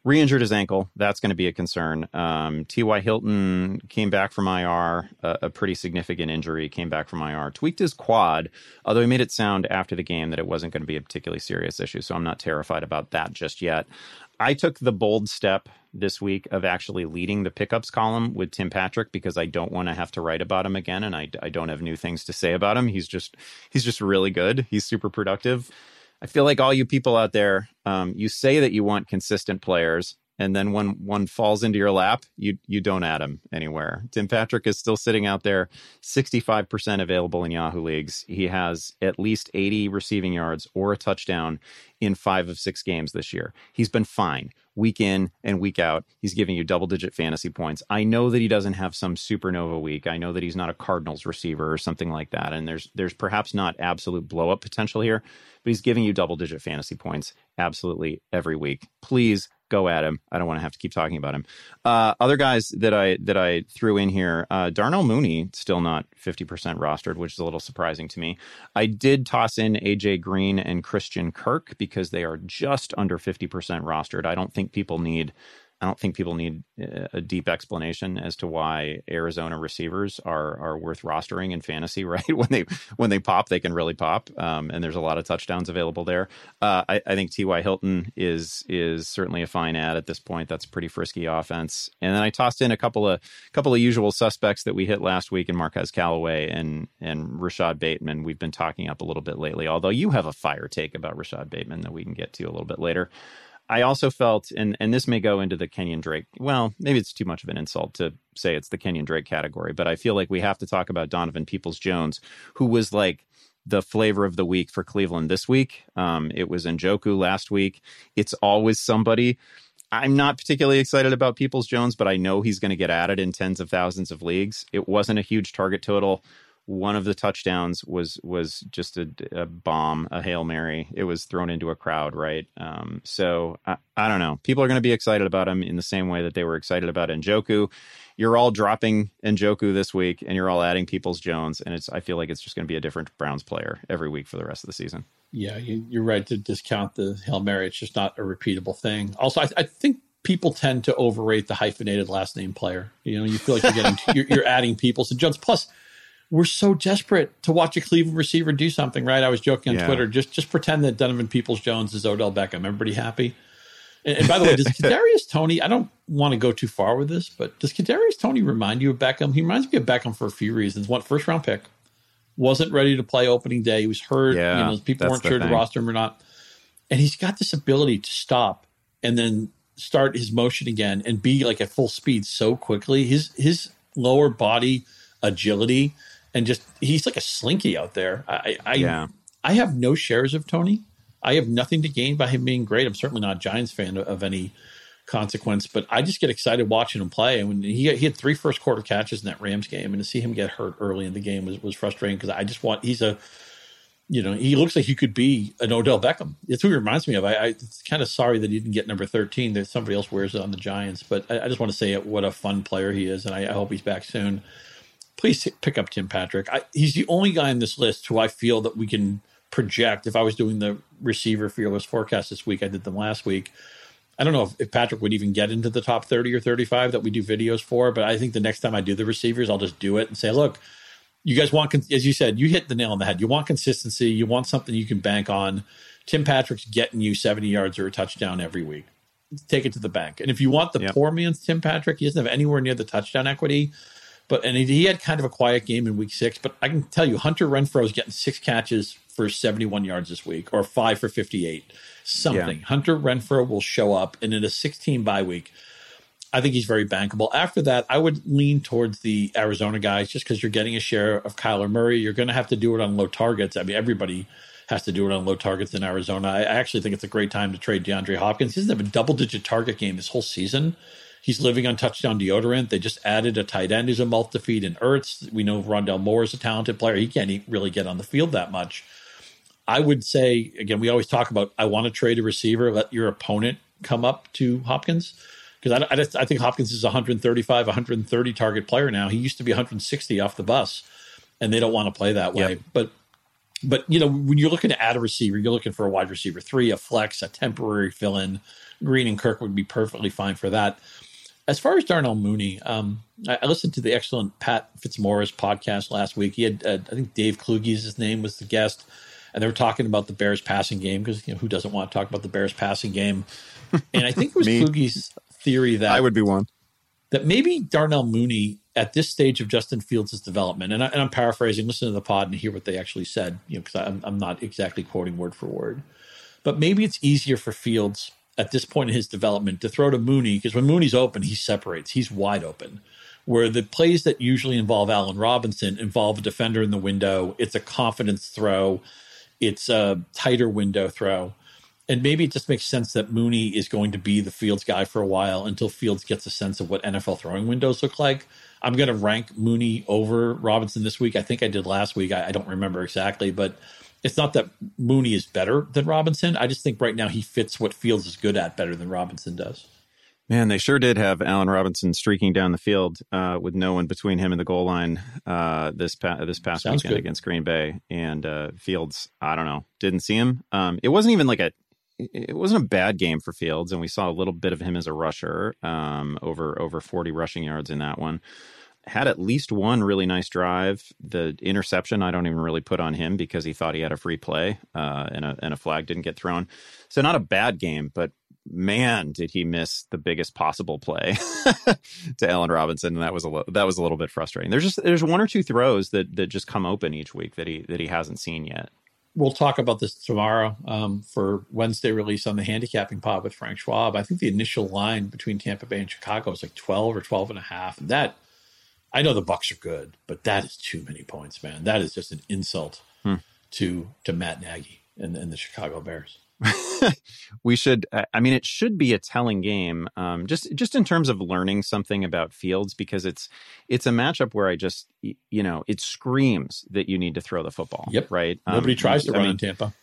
re-injured his ankle. That's going to be a concern. Um, T.Y. Hilton came back from IR, a, a, pretty significant injury, came back from IR, tweaked his quad, although he made it sound after the game that it wasn't going to be a particularly serious issue. So I'm not terrified about that just yet. I took the bold step this week of actually leading the pickups column with Tim Patrick because I don't want to have to write about him again, and I, I don't have new things to say about him. He's just he's just really good. He's super productive. I feel like all you people out there, um, you say that you want consistent players, and then when one falls into your lap, you you don't add him anywhere. Tim Patrick is still sitting out there, 65% available in Yahoo leagues. He has at least 80 receiving yards or a touchdown in 5 of 6 games this year. He's been fine week in and week out. He's giving you double digit fantasy points. I know that he doesn't have some supernova week. I know that he's not a Cardinals receiver or something like that and there's there's perhaps not absolute blow up potential here but he's giving you double digit fantasy points absolutely every week. Please go at him. I don't want to have to keep talking about him. Uh, other guys that I that I threw in here, uh, Darnell Mooney still not fifty percent rostered, which is a little surprising to me. I did toss in AJ Green and Christian Kirk because they are just under fifty percent rostered. I don't think people need I don't think people need uh, a deep explanation as to why Arizona receivers are are worth rostering in fantasy. Right when they when they pop, they can really pop, um, and there's a lot of touchdowns available there. Uh, I, I, think T.Y. Hilton is is certainly a fine add at this point. That's pretty frisky offense. And then I tossed in a couple of couple of usual suspects that we hit last week in Marquez Callaway and and Rashod Bateman. We've been talking up a little bit lately, although you have a fire take about Rashod Bateman that we can get to a little bit later. I also felt, and and this may go into the Kenyon Drake. Well, maybe it's too much of an insult to say it's the Kenyon Drake category, but I feel like we have to talk about Donovan Peoples Jones, who was like the flavor of the week for Cleveland this week. Um, it was Njoku last week. It's always somebody. I'm not particularly excited about Peoples Jones, but I know he's going to get added in tens of thousands of leagues. It wasn't a huge target total one of the touchdowns was was just a, a, bomb, a hail mary. It was thrown into a crowd, right? Um, so I, I, don't know. People are going to be excited about him in the same way that they were excited about Njoku. You're all dropping Njoku this week, and you're all adding Peoples Jones, and it's. I feel like it's just going to be a different Browns player every week for the rest of the season. Yeah, you, are right to discount the hail mary. It's just not a repeatable thing. Also, I, I think people tend to overrate the hyphenated last name player. You know, you feel like you're getting you're, you're adding Peoples to Jones. Plus, we're so desperate to watch a Cleveland receiver do something, right? I was joking on yeah. Twitter. Just just pretend that Donovan Peoples Jones is Odell Beckham. Everybody happy. And, and by the way, does Kadarius Toney? I don't want to go too far with this, but does Kadarius Toney remind you of Beckham? He reminds me of Beckham for a few reasons. One, first round pick, wasn't ready to play opening day. He was hurt. Yeah, you know, people weren't sure to roster him or not. And he's got this ability to stop and then start his motion again and be like at full speed so quickly. His his lower body agility and just he's like a slinky out there. I I, yeah. I have no shares of Toney. I have nothing to gain by him being great. I'm certainly not a Giants fan of, of any consequence, but I just get excited watching him play. And when he he had three first quarter catches in that Rams game, and to see him get hurt early in the game was was frustrating because I just want he's a you know, he looks like he could be an Odell Beckham. It's who he reminds me of. I, I kind of sorry that he didn't get number 13. That somebody else wears it on the Giants. But I, I just want to say what a fun player he is, and I, I hope he's back soon please pick up Tim Patrick. I, he's the only guy in this list who I feel that we can project. If I was doing the receiver fearless forecast this week, I did them last week. I don't know if, if, Patrick would even get into the top 30 or 35 that we do videos for, but I think the next time I do the receivers, I'll just do it and say, look, you guys want, as you said, you hit the nail on the head. You want consistency. You want something you can bank on. Tim Patrick's getting you 70 yards or a touchdown every week. Take it to the bank. And if you want the yep. poor man's Tim Patrick, he doesn't have anywhere near the touchdown equity. But and he had kind of a quiet game in week six. But I can tell you, Hunter Renfrow is getting six catches for 71 yards this week, or five for 58. Something. Yeah. Hunter Renfrow will show up, and in a 16 bye week, I think he's very bankable. After that, I would lean towards the Arizona guys just because you're getting a share of Kyler Murray. You're going to have to do it on low targets. I mean, everybody has to do it on low targets in Arizona. I actually think it's a great time to trade DeAndre Hopkins. He doesn't have a double digit target game this whole season. He's living on touchdown deodorant. They just added a tight end who's a mouth to feed in Ertz. We know Rondale Moore is a talented player. He can't really get on the field that much. I would say, again, we always talk about I want to trade a receiver, let your opponent come up to Hopkins. Because I, I, just, I think Hopkins is 135, 130 target player now. He used to be 160 off the bus, and they don't want to play that way. Yep. But but you know, when you're looking to add a receiver, you're looking for a wide receiver three, a flex, a temporary fill in. Green and Kirk would be perfectly fine for that. As far as Darnell Mooney, um, I, I, listened to the excellent Pat Fitzmaurice podcast last week. He had, uh, I think Dave Kluge's his name was the guest, and they were talking about the Bears passing game because you know, who doesn't want to talk about the Bears passing game? And I think it was Kluge's theory that I would be one that maybe Darnell Mooney at this stage of Justin Fields' development, and, I, am paraphrasing, listen to the pod and hear what they actually said, you know, because I'm, I'm not exactly quoting word for word, but maybe it's easier for Fields at this point in his development to throw to Mooney because when Mooney's open, he separates. He's wide open. Where the plays that usually involve Allen Robinson involve a defender in the window. It's a confidence throw. It's a tighter window throw. And maybe it just makes sense that Mooney is going to be the Fields guy for a while until Fields gets a sense of what NFL throwing windows look like. I'm going to rank Mooney over Robinson this week. I think I did last week. I, I don't remember exactly, but it's not that Mooney is better than Robinson. I just think right now he fits what Fields is good at better than Robinson does. Man, they sure did have Allen Robinson streaking down the field uh, with no one between him and the goal line uh, this pa- this past Sounds weekend good. against Green Bay. And uh, Fields, I don't know, didn't see him. Um, it wasn't even like a it wasn't a bad game for Fields, and we saw a little bit of him as a rusher, um, over over forty rushing yards in that one had at least one really nice drive. The interception I don't even really put on him because he thought he had a free play uh, and a and a flag didn't get thrown. So not a bad game, but man, did he miss the biggest possible play to Allen Robinson, and that was a lo- that was a little bit frustrating. There's just there's one or two throws that that just come open each week that he that he hasn't seen yet. we'll talk about this tomorrow um, for Wednesday release on the handicapping pod with Frank Schwab. I think the initial line between Tampa Bay and Chicago is like 12 or 12 and a half. And that, I know the Bucs are good, but that is too many points, man. That is just an insult hmm. to to Matt Nagy and, and the Chicago Bears. we should i mean it should be a telling game um, just just in terms of learning something about fields because it's it's a matchup where i just you know it screams that you need to throw the football yep right nobody um, tries to I run mean, in tampa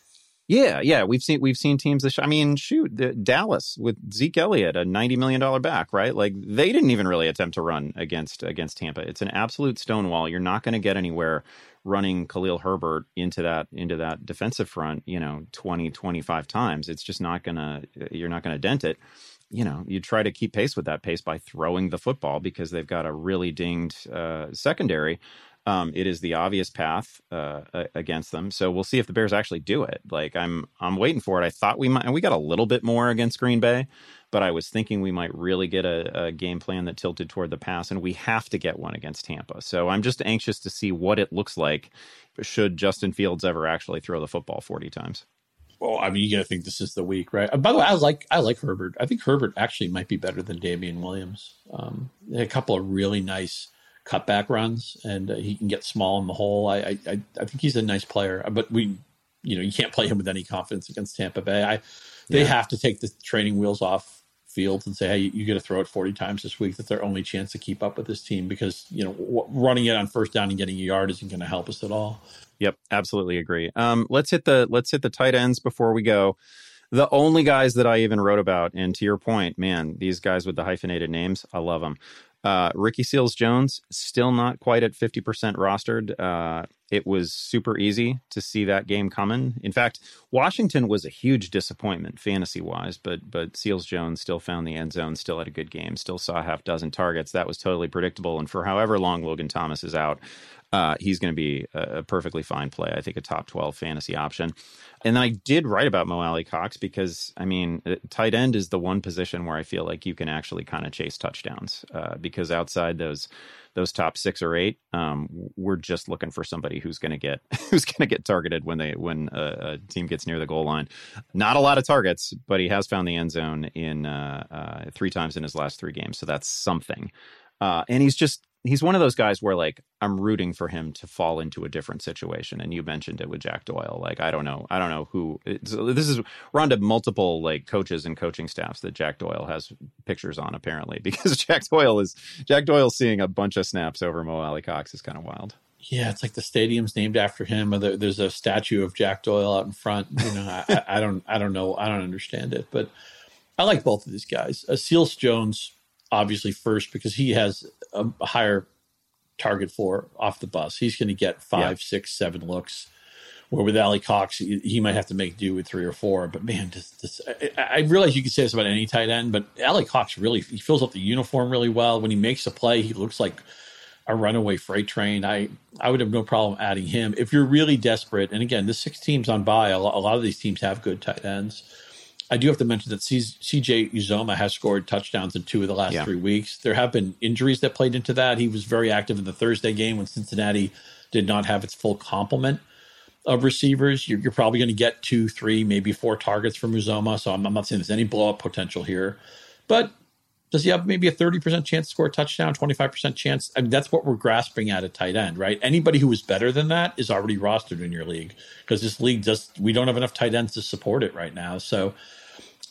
yeah, yeah, we've seen we've seen teams that. Sh- I mean, shoot, the, Dallas with Zeke Elliott, a ninety million dollar back, right? Like they didn't even really attempt to run against against Tampa. It's an absolute stonewall. You're not going to get anywhere running Khalil Herbert into that into that defensive front, you know, 20 25 times. It's just not to you're not going to dent it. You know, you try to keep pace with that pace by throwing the football because they've got a really dinged uh, secondary. Um, it is the obvious path uh, against them. So we'll see if the Bears actually do it. Like I'm, I'm waiting for it. I thought we might, and we got a little bit more against Green Bay, but I was thinking we might really get a, a, game plan that tilted toward the pass, and we have to get one against Tampa. So I'm just anxious to see what it looks like should Justin Fields ever actually throw the football 40 times. Well, I mean, you got to think this is the week, right? Uh, by the way, I like I like Herbert. I think Herbert actually might be better than Damien Williams. Um, a couple of really nice cutback runs, and uh, he can get small in the hole. I, I I think he's a nice player, but we, you know, you can't play him with any confidence against Tampa Bay. I they yeah. have to take the training wheels off fields and say, hey, you, you got to throw it 40 times this week. That's their only chance to keep up with this team because, you know, w- running it on first down and getting a yard isn't going to help us at all. Yep, absolutely agree. Um, let's hit the let's hit the tight ends before we go. The only guys that I even wrote about, and to your point, man, these guys with the hyphenated names, I love them. Uh, Ricky Seals Jones still not quite at 50% rostered. Uh, it was super easy to see that game coming. In fact, Washington was a huge disappointment fantasy wise, but but Seals Jones still found the end zone, still had a good game, still saw half dozen targets. That was totally predictable. And for however long Logan Thomas is out, uh, he's going to be a, perfectly fine play. I think a top 12 fantasy option. And then I did write about Mo Alie-Cox because, I mean, uh, tight end is the one position where I feel like you can actually kind of chase touchdowns uh, because outside those those top six or eight, um, we're just looking for somebody who's going to get who's going to get targeted when they when a, a, team gets near the goal line. Not a lot of targets, but he has found the end zone in uh, uh, three times in his last three games, so that's something. Uh, and he's just he's one of those guys where like I'm rooting for him to fall into a different situation. And you mentioned it with Jack Doyle. Like I don't know, I don't know who. this is we're on to multiple like coaches and coaching staffs that Jack Doyle has pictures on apparently because Jack Doyle is Jack Doyle seeing a bunch of snaps over Mo Alie-Cox is kind of wild. Yeah, it's like the stadium's named after him, there's a statue of Jack Doyle out in front. You know, I, I, don't, I don't know, I don't understand it, but I like both of these guys. Uh, Seals Jones obviously first because he has a, a higher target for off the bus. He's going to get five, yeah. six, seven looks. Where with Alie-Cox, he, he, might have to make do with three or four. But man, this, this, I, I, realize you could say this about any tight end, but Alie-Cox really he fills up the uniform really well. When he makes a play, he looks like a runaway freight train. I I would have no problem adding him if you're really desperate. And again, the six teams on bye, a lot, a lot of these teams have good tight ends. I do have to mention that CJ Uzomah has scored touchdowns in two of the last yeah. three weeks. There have been injuries that played into that. He was very active in the Thursday game when Cincinnati did not have its full complement of receivers. You're, you're probably going to get two, three, maybe four targets from Uzomah. So I'm, I'm not saying there's any blow up potential here. But does he have maybe a 30% chance to score a touchdown, 25% chance? I mean, that's what we're grasping at a tight end, right? Anybody who is better than that is already rostered in your league because this league just, we don't have enough tight ends to support it right now. So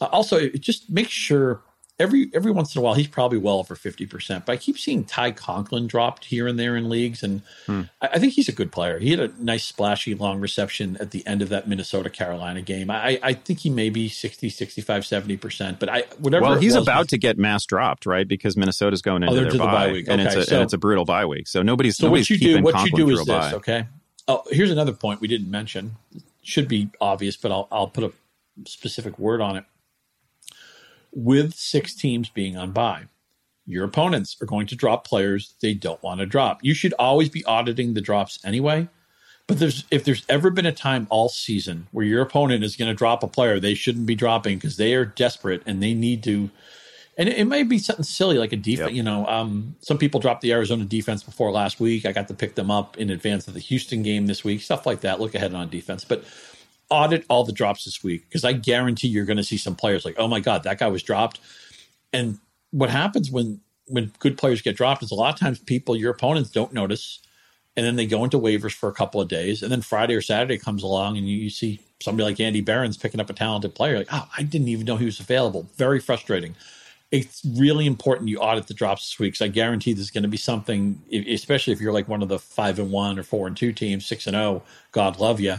uh, also, just make sure every every once in a while he's probably well over 50% but i keep seeing ty conklin dropped here and there in leagues and hmm. I, I, think he's a good player. He had a nice splashy long reception at the end of that minnesota carolina game. I, I think he may be 60 65 70% but i whatever well he's was, about to get mass dropped right? Because minnesota's going into oh, their to bye, the bye week. okay, and, it's a, so, and it's a brutal bye week. So nobody's so nobody's what you do what conklin you do is this okay? Oh here's another point we didn't mention. Should be obvious but i'll, I'll put a specific word on it with six teams being on bye. Your opponents are going to drop players they don't want to drop. You should always be auditing the drops anyway. But there's if there's ever been a time all season where your opponent is going to drop a player they shouldn't be dropping because they are desperate and they need to and it, it may be something silly like a defense. Yep. You know, um, some people dropped the Arizona defense before last week. I got to pick them up in advance of the Houston game this week. Stuff like that. Look ahead on defense, but audit all the drops this week because I guarantee you're going to see some players like, oh my god, that guy was dropped. And what happens when when good players get dropped is a lot of times people, your opponents, don't notice, and then they go into waivers for a couple of days, and then Friday or Saturday comes along, and you, you see somebody like Andy Behrens picking up a talented player, like, oh, I didn't even know he was available. Very frustrating. It's really important you audit the drops this week because I guarantee there's going to be something, especially if you're like one of the five and one or four and two teams, six and zero. Oh, God love you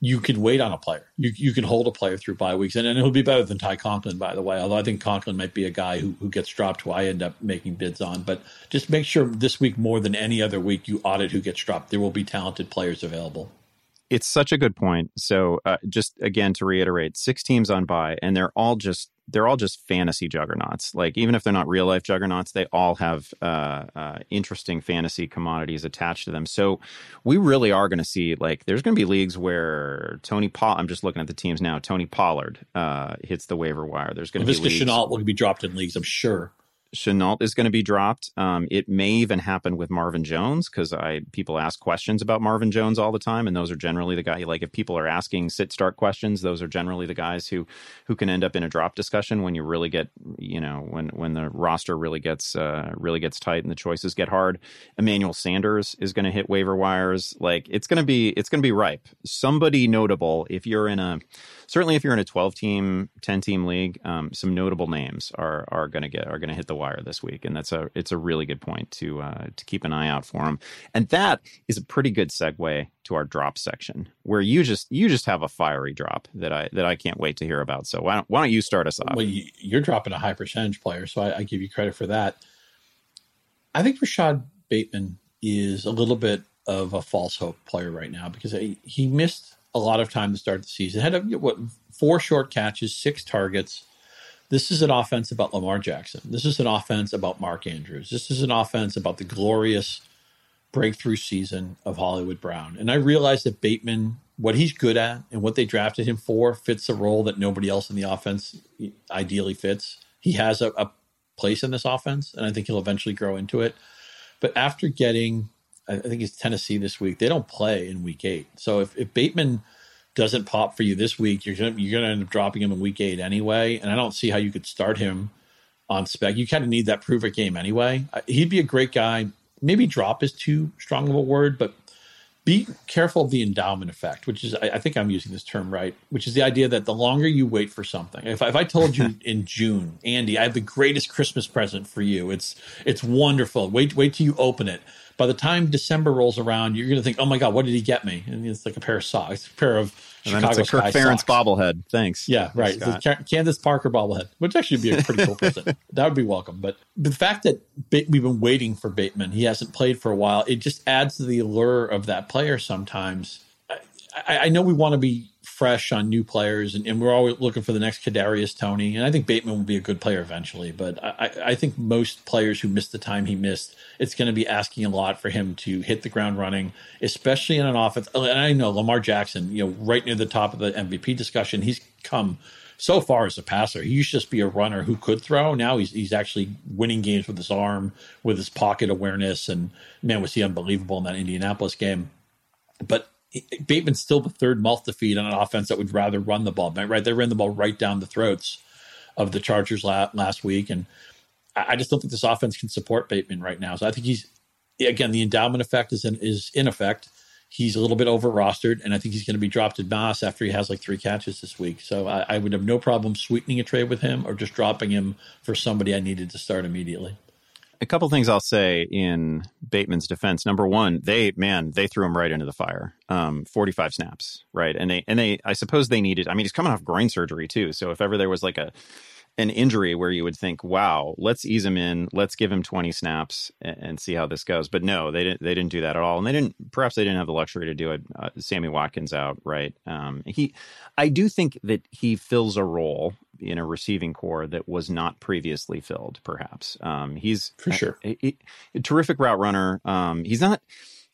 you can wait on a player. You you can hold a player through bye weeks, and, and it'll be better than Ty Conklin, by the way. Although I think Conklin might be a guy who who gets dropped, who I end up making bids on. But just make sure this week more than any other week you audit who gets dropped. There will be talented players available. It's such a good point. So uh, just again to reiterate, six teams on bye, and they're all just they're all just fantasy juggernauts. Like even if they're not real life juggernauts, they all have uh, uh, interesting fantasy commodities attached to them. So we really are going to see like there's going to be leagues where Tony Paul. I'm just looking at the teams now. Tony Pollard uh, hits the waiver wire. There's going to be leagues. Shenault will be dropped in leagues. I'm sure. Shenault is going to be dropped. Um, it may even happen with Marvin Jones because I people ask questions about Marvin Jones all the time, and those are generally the guy. Like if people are asking sit start questions, those are generally the guys who who can end up in a drop discussion when you really get you know when when the roster really gets uh, really gets tight and the choices get hard. Emmanuel Sanders is going to hit waiver wires. Like it's going to be it's going to be ripe. Somebody notable if you're in a certainly if you're in a 12 team 10 team league um, some notable names are are going to get are going to hit the wire this week and that's a it's a really good point to uh, to keep an eye out for them and that is a pretty good segue to our drop section where you just you just have a fiery drop that I that I can't wait to hear about. So why don't why don't you start us off? Well you, are dropping a high percentage player so I, I give you credit for that. I think Rashod Bateman is a little bit of a false hope player right now because he missed a lot of time to start the season. Had a, what four short catches, six targets. This is an offense about Lamar Jackson. This is an offense about Mark Andrews. This is an offense about the glorious breakthrough season of Hollywood Brown. And I realize that Bateman, what he's good at and what they drafted him for, fits a role that nobody else in the offense ideally fits. He has a, a place in this offense, and I think he'll eventually grow into it. But after getting I think it's Tennessee this week. They don't play in week eight. So if, if Bateman doesn't pop for you this week, you're gonna you're gonna end up dropping him in week eight anyway. And I don't see how you could start him on spec. You kind of need that prove it game anyway. He'd be a great guy. Maybe drop is too strong of a word, but be careful of the endowment effect, which is I, I think I'm using this term right, which is the idea that the longer you wait for something. If, if I told you in June, Andy, I have the greatest Christmas present for you. It's it's wonderful. Wait wait till you open it by the time December rolls around, you're going to think, "Oh my God, what did he get me?" And it's like a pair of socks, a pair of and Chicago it's a Kirk Ferentz bobblehead. Thanks. Yeah, right. The Candace Parker bobblehead, which actually would be a pretty cool present. That would be welcome. But the fact that we've been waiting for Bateman, he hasn't played for a while, it just adds to the allure of that player. Sometimes, I, I know we want to be fresh on new players, and, and, we're always looking for the next Kadarius Toney. And I think Bateman will be a good player eventually. But I, I think most players who missed the time he missed, it's going to be asking a lot for him to hit the ground running, especially in an offense. And I know Lamar Jackson, you know, right near the top of the MVP discussion, he's come so far as a passer. He used to just be a runner who could throw. Now he's he's actually winning games with his arm, with his pocket awareness, and man, was he unbelievable in that Indianapolis game. But Bateman's still the third mouth to feed on an offense that would rather run the ball. Right, they ran the ball right down the throats of the Chargers la- last week, and I just don't think this offense can support Bateman right now. So I think he's again the endowment effect is in, is in effect. He's a little bit over rostered, and I think he's going to be dropped in mass after he has like three catches this week. So I, I would have no problem sweetening a trade with him or just dropping him for somebody I needed to start immediately a couple things I'll say in Bateman's defense. Number one, they man, they threw him right into the fire. Um, forty-five snaps, right? And they and they, I suppose they needed. I mean, he's coming off groin surgery too, so if ever there was like a an injury where you would think, "Wow, let's ease him in, let's give him 20 snaps and, and, see how this goes." But no, they didn't. They didn't do that at all, and they didn't. Perhaps they didn't have the luxury to do it. Uh, Sammy Watkins out, right? Um, he, I do think that he fills a role in a receiving corps that was not previously filled. Perhaps um, he's for sure a, a, a terrific route runner. Um, he's not.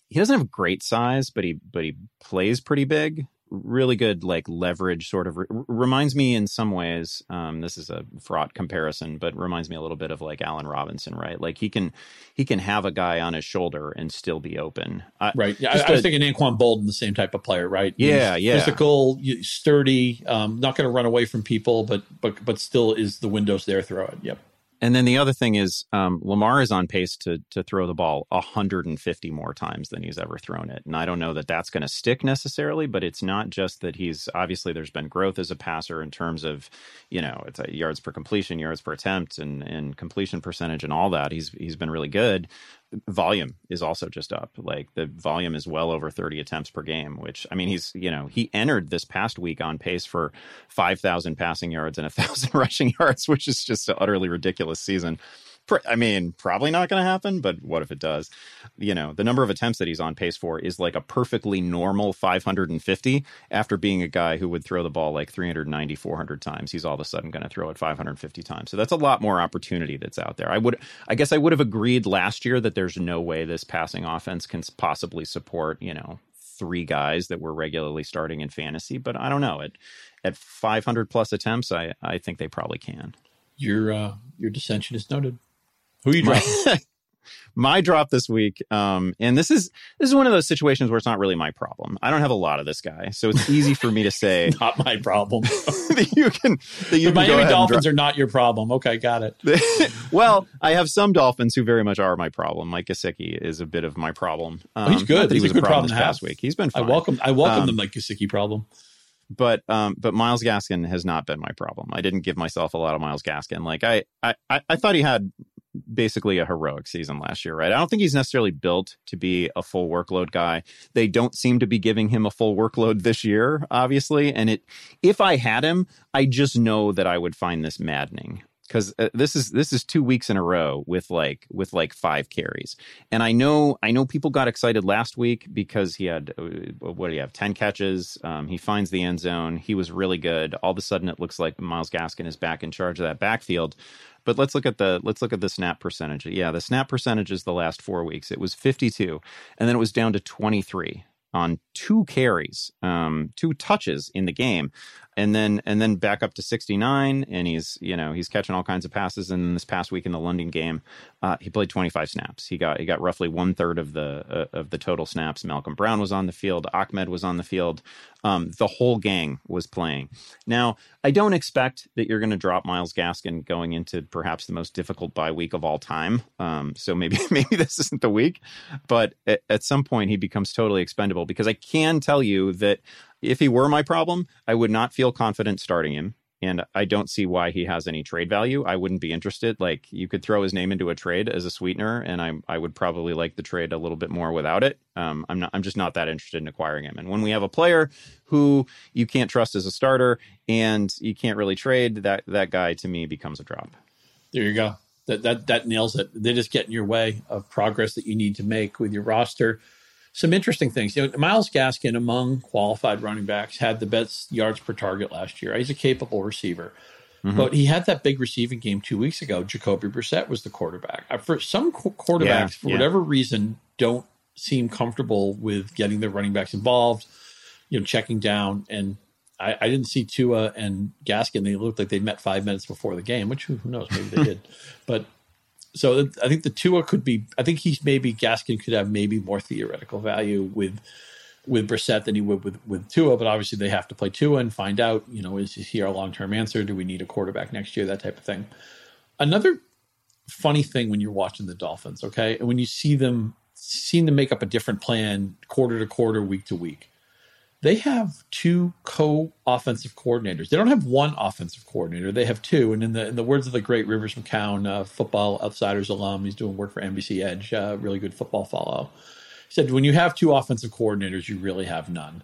He doesn't have great size, but he but he plays pretty big really good like leverage sort of re- reminds me in some ways um, this is a fraught comparison but reminds me a little bit of like Allen Robinson right? Like he can he can have a guy on his shoulder and still be open. Right. Yeah I, I, was thinking Anquan Boldin the same type of player right? Yeah He's yeah physical sturdy um, not going to run away from people but but but still is the windows there throw it yep and then the other thing is um, Lamar is on pace to to throw the ball 150 more times than he's ever thrown it. And I don't know that that's going to stick necessarily, but it's not just that he's obviously there's been growth as a passer in terms of, you know, it's yards per completion, yards per attempt, and and completion percentage and all that. He's he's been really good volume is also just up. Like the volume is well over 30 attempts per game, which I mean, he's, you know, he entered this past week on pace for 5,000 passing yards and 1,000 rushing yards, which is just an utterly ridiculous season. I mean, probably not going to happen, but what if it does? You know, the number of attempts that he's on pace for is like a perfectly normal 550 after being a guy who would throw the ball like 390, 400 times. He's all of a sudden going to throw it 550 times. So that's a lot more opportunity that's out there. I would, I guess I would have agreed last year that there's no way this passing offense can possibly support, you know, three guys that were regularly starting in fantasy, but I don't know. At, at 500 plus attempts, I, I think they probably can. Your, uh, your dissension is noted. Who are you dropping? my drop this week, um, and this is this is one of those situations where it's not really my problem. I don't have a lot of this guy, so it's easy for me to say not my problem. that you can. That you the Miami Dolphins are not your problem. Okay, got it. well, I have some Dolphins who very much are my problem. Mike Gesicki is a bit of my problem. Um, oh, he's um, good. He's he was a good problem, problem past week. He's been. Fine. I welcome. I welcome um, the Mike Gesicki problem but um, but Myles Gaskin has not been my problem. I didn't give myself a lot of Myles Gaskin. Like I, I I thought he had basically a heroic season last year, right? I don't think he's necessarily built to be a full workload guy. They don't seem to be giving him a full workload this year, obviously. And it, if I had him, I just know that I would find this maddening because uh, this is this is two weeks in a row with like with like five carries and i know i know people got excited last week because he had uh, what do you have 10 catches um, he finds the end zone he was really good all of a sudden it looks like myles gaskin is back in charge of that backfield but let's look at the let's look at the snap percentage. Yeah, the snap percentage is the last four weeks. It was 52, and then it was down to 23 on two carries, um, two touches in the game and then and then back up to 69 and he's you know he's catching all kinds of passes. And this past week in the london game uh, he played 25 snaps. He got he got roughly one third of the uh, of the total snaps. Malcolm brown was on the field. Ahmed was on the field. Um, the whole gang was playing. Now i don't expect that you're going to drop myles gaskin going into perhaps the most difficult bye week of all time. Um, so maybe maybe this isn't the week. But at, at some point he becomes totally expendable because i can tell you that if he were my problem, I would not feel confident starting him. And I don't see why he has any trade value. I wouldn't be interested. Like you could throw his name into a trade as a sweetener, and I I would probably like the trade a little bit more without it. Um, I'm not. I'm just not that interested in acquiring him. And when we have a player who you can't trust as a starter and you can't really trade, that that guy to me becomes a drop. There you go. That that that nails it. They just get in your way of progress that you need to make with your roster some interesting things. You know, Myles Gaskin, among qualified running backs, had the best yards per target last year. He's a capable receiver. Mm-hmm. But he had that big receiving game two weeks ago. Jacoby Brissett was the quarterback. Uh, for some quarterbacks, yeah, for yeah. whatever reason, don't seem comfortable with getting their running backs involved, you know, checking down. And I, I, didn't see Tua and Gaskin. They looked like they met five minutes before the game, which who knows, maybe they did. But so I think the Tua could be. I think he's maybe Gaskin could have maybe more theoretical value with with Brissett than he would with with Tua. But obviously they have to play Tua and find out. You know, is he our long term answer? Do we need a quarterback next year? That type of thing. Another funny thing when you're watching the Dolphins, okay, and when you see them seeing them make up a different plan quarter to quarter, week to week they have two co-offensive coordinators. They don't have one offensive coordinator. They have two. And in the in the words of the great Rivers McCown, uh, football outsiders alum, he's doing work for NBC Edge, uh, really good football follow. He said, when you have two offensive coordinators, you really have none.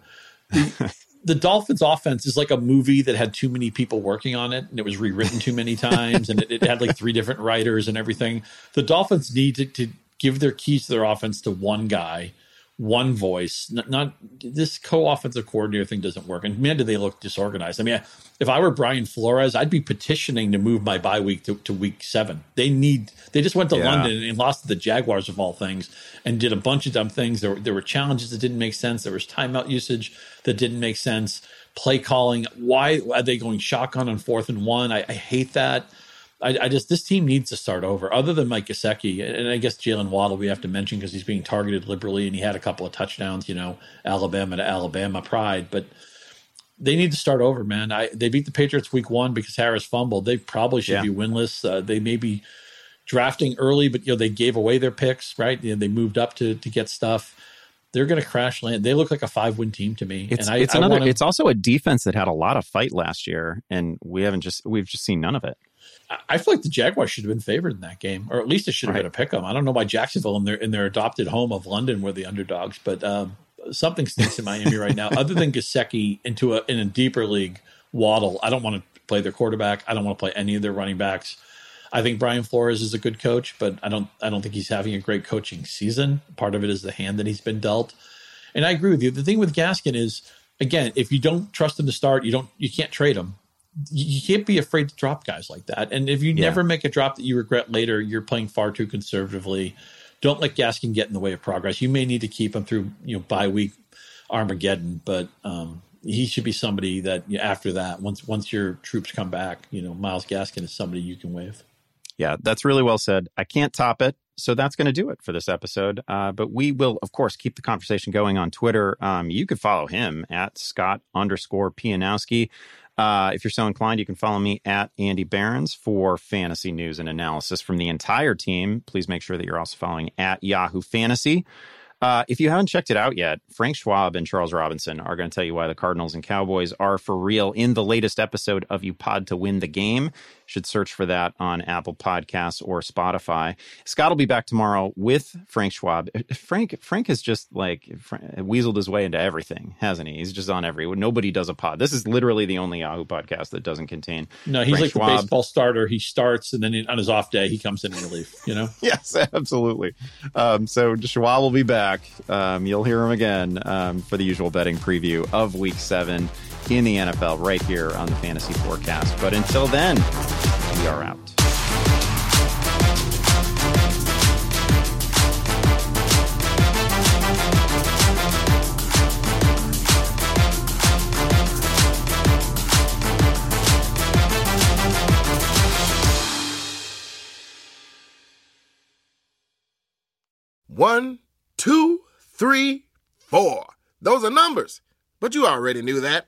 The, the Dolphins' offense is like a movie that had too many people working on it, and it was rewritten too many times, and it, it had like three different writers and everything. The Dolphins need to, to give their keys to their offense to one guy one voice. Not, not, this co-offensive coordinator thing doesn't work. And man, do they look disorganized. I mean, if I were Brian Flores, I'd be petitioning to move my bye week to, to week seven. They need. They just went to yeah. London and lost to the Jaguars of all things, and did a bunch of dumb things. There, there were challenges that didn't make sense. There was timeout usage that didn't make sense. Play calling. Why are they going shotgun on fourth and one? I, I hate that. I, I, just this team needs to start over. Other than Mike Gesicki, and I guess Jaylen Waddle, we have to mention because he's being targeted liberally and he had a couple of touchdowns. You know, Alabama to Alabama pride, but they need to start over, man. I they beat the Patriots week one because Harris fumbled. They probably should yeah. be winless. Uh, they may be drafting early, but you know they gave away their picks, right? You know, they moved up to to get stuff. They're going to crash land. They look like a five win team to me. It's, and I, it's another. Wanna, it's also a defense that had a lot of fight last year, and we haven't just we've just seen none of it. I feel like the Jaguars should have been favored in that game, or at least it should have right. been a pick 'em. I don't know why Jacksonville in their in their adopted home of London were the underdogs, but um, something stinks in Miami right now. Other than Gesicki into a in a deeper league, Waddle. I don't want to play their quarterback. I don't want to play any of their running backs. I think Brian Flores is a good coach, but I don't I don't think he's having a great coaching season. Part of it is the hand that he's been dealt. And I agree with you. The thing with Gaskin is again, if you don't trust him to start, you don't you can't trade him you can't be afraid to drop guys like that. And if you yeah. never make a drop that you regret later, you're playing far too conservatively. Don't let Gaskin get in the way of progress. You may need to keep him through, you know, bye week Armageddon, but um, he should be somebody that you know, after that, once once your troops come back, you know, Myles Gaskin is somebody you can wave. Yeah, that's really well said. I can't top it. So that's going to do it for this episode. Uh, but we will, of course, keep the conversation going on Twitter. Um, you could follow him at Scott underscore Pianowski. Uh, if you're so inclined, you can follow me at Andy Behrens for fantasy news and analysis from the entire team. Please make sure that you're also following at Yahoo Fantasy. Uh, if you haven't checked it out yet, Frank Schwab and Charles Robinson are going to tell you why the Cardinals and Cowboys are for real in the latest episode of You Pod to Win the Game should search for that on Apple Podcasts or Spotify. Scott will be back tomorrow with Frank Schwab. Frank Frank has just like weaseled his way into everything, hasn't he? He's just on every. Nobody does a pod. This is literally the only Yahoo podcast that doesn't contain. No, he's Frank like Schwab. the baseball starter. He starts and then on his off day he comes in relief. You know. yes, absolutely. Um, so Schwab will be back. Um, you'll hear him again um, for the usual betting preview of Week Seven in the NFL right here on the Fantasy Forecast. But until then, we are out. One, two, three, four. Those are numbers, but you already knew that.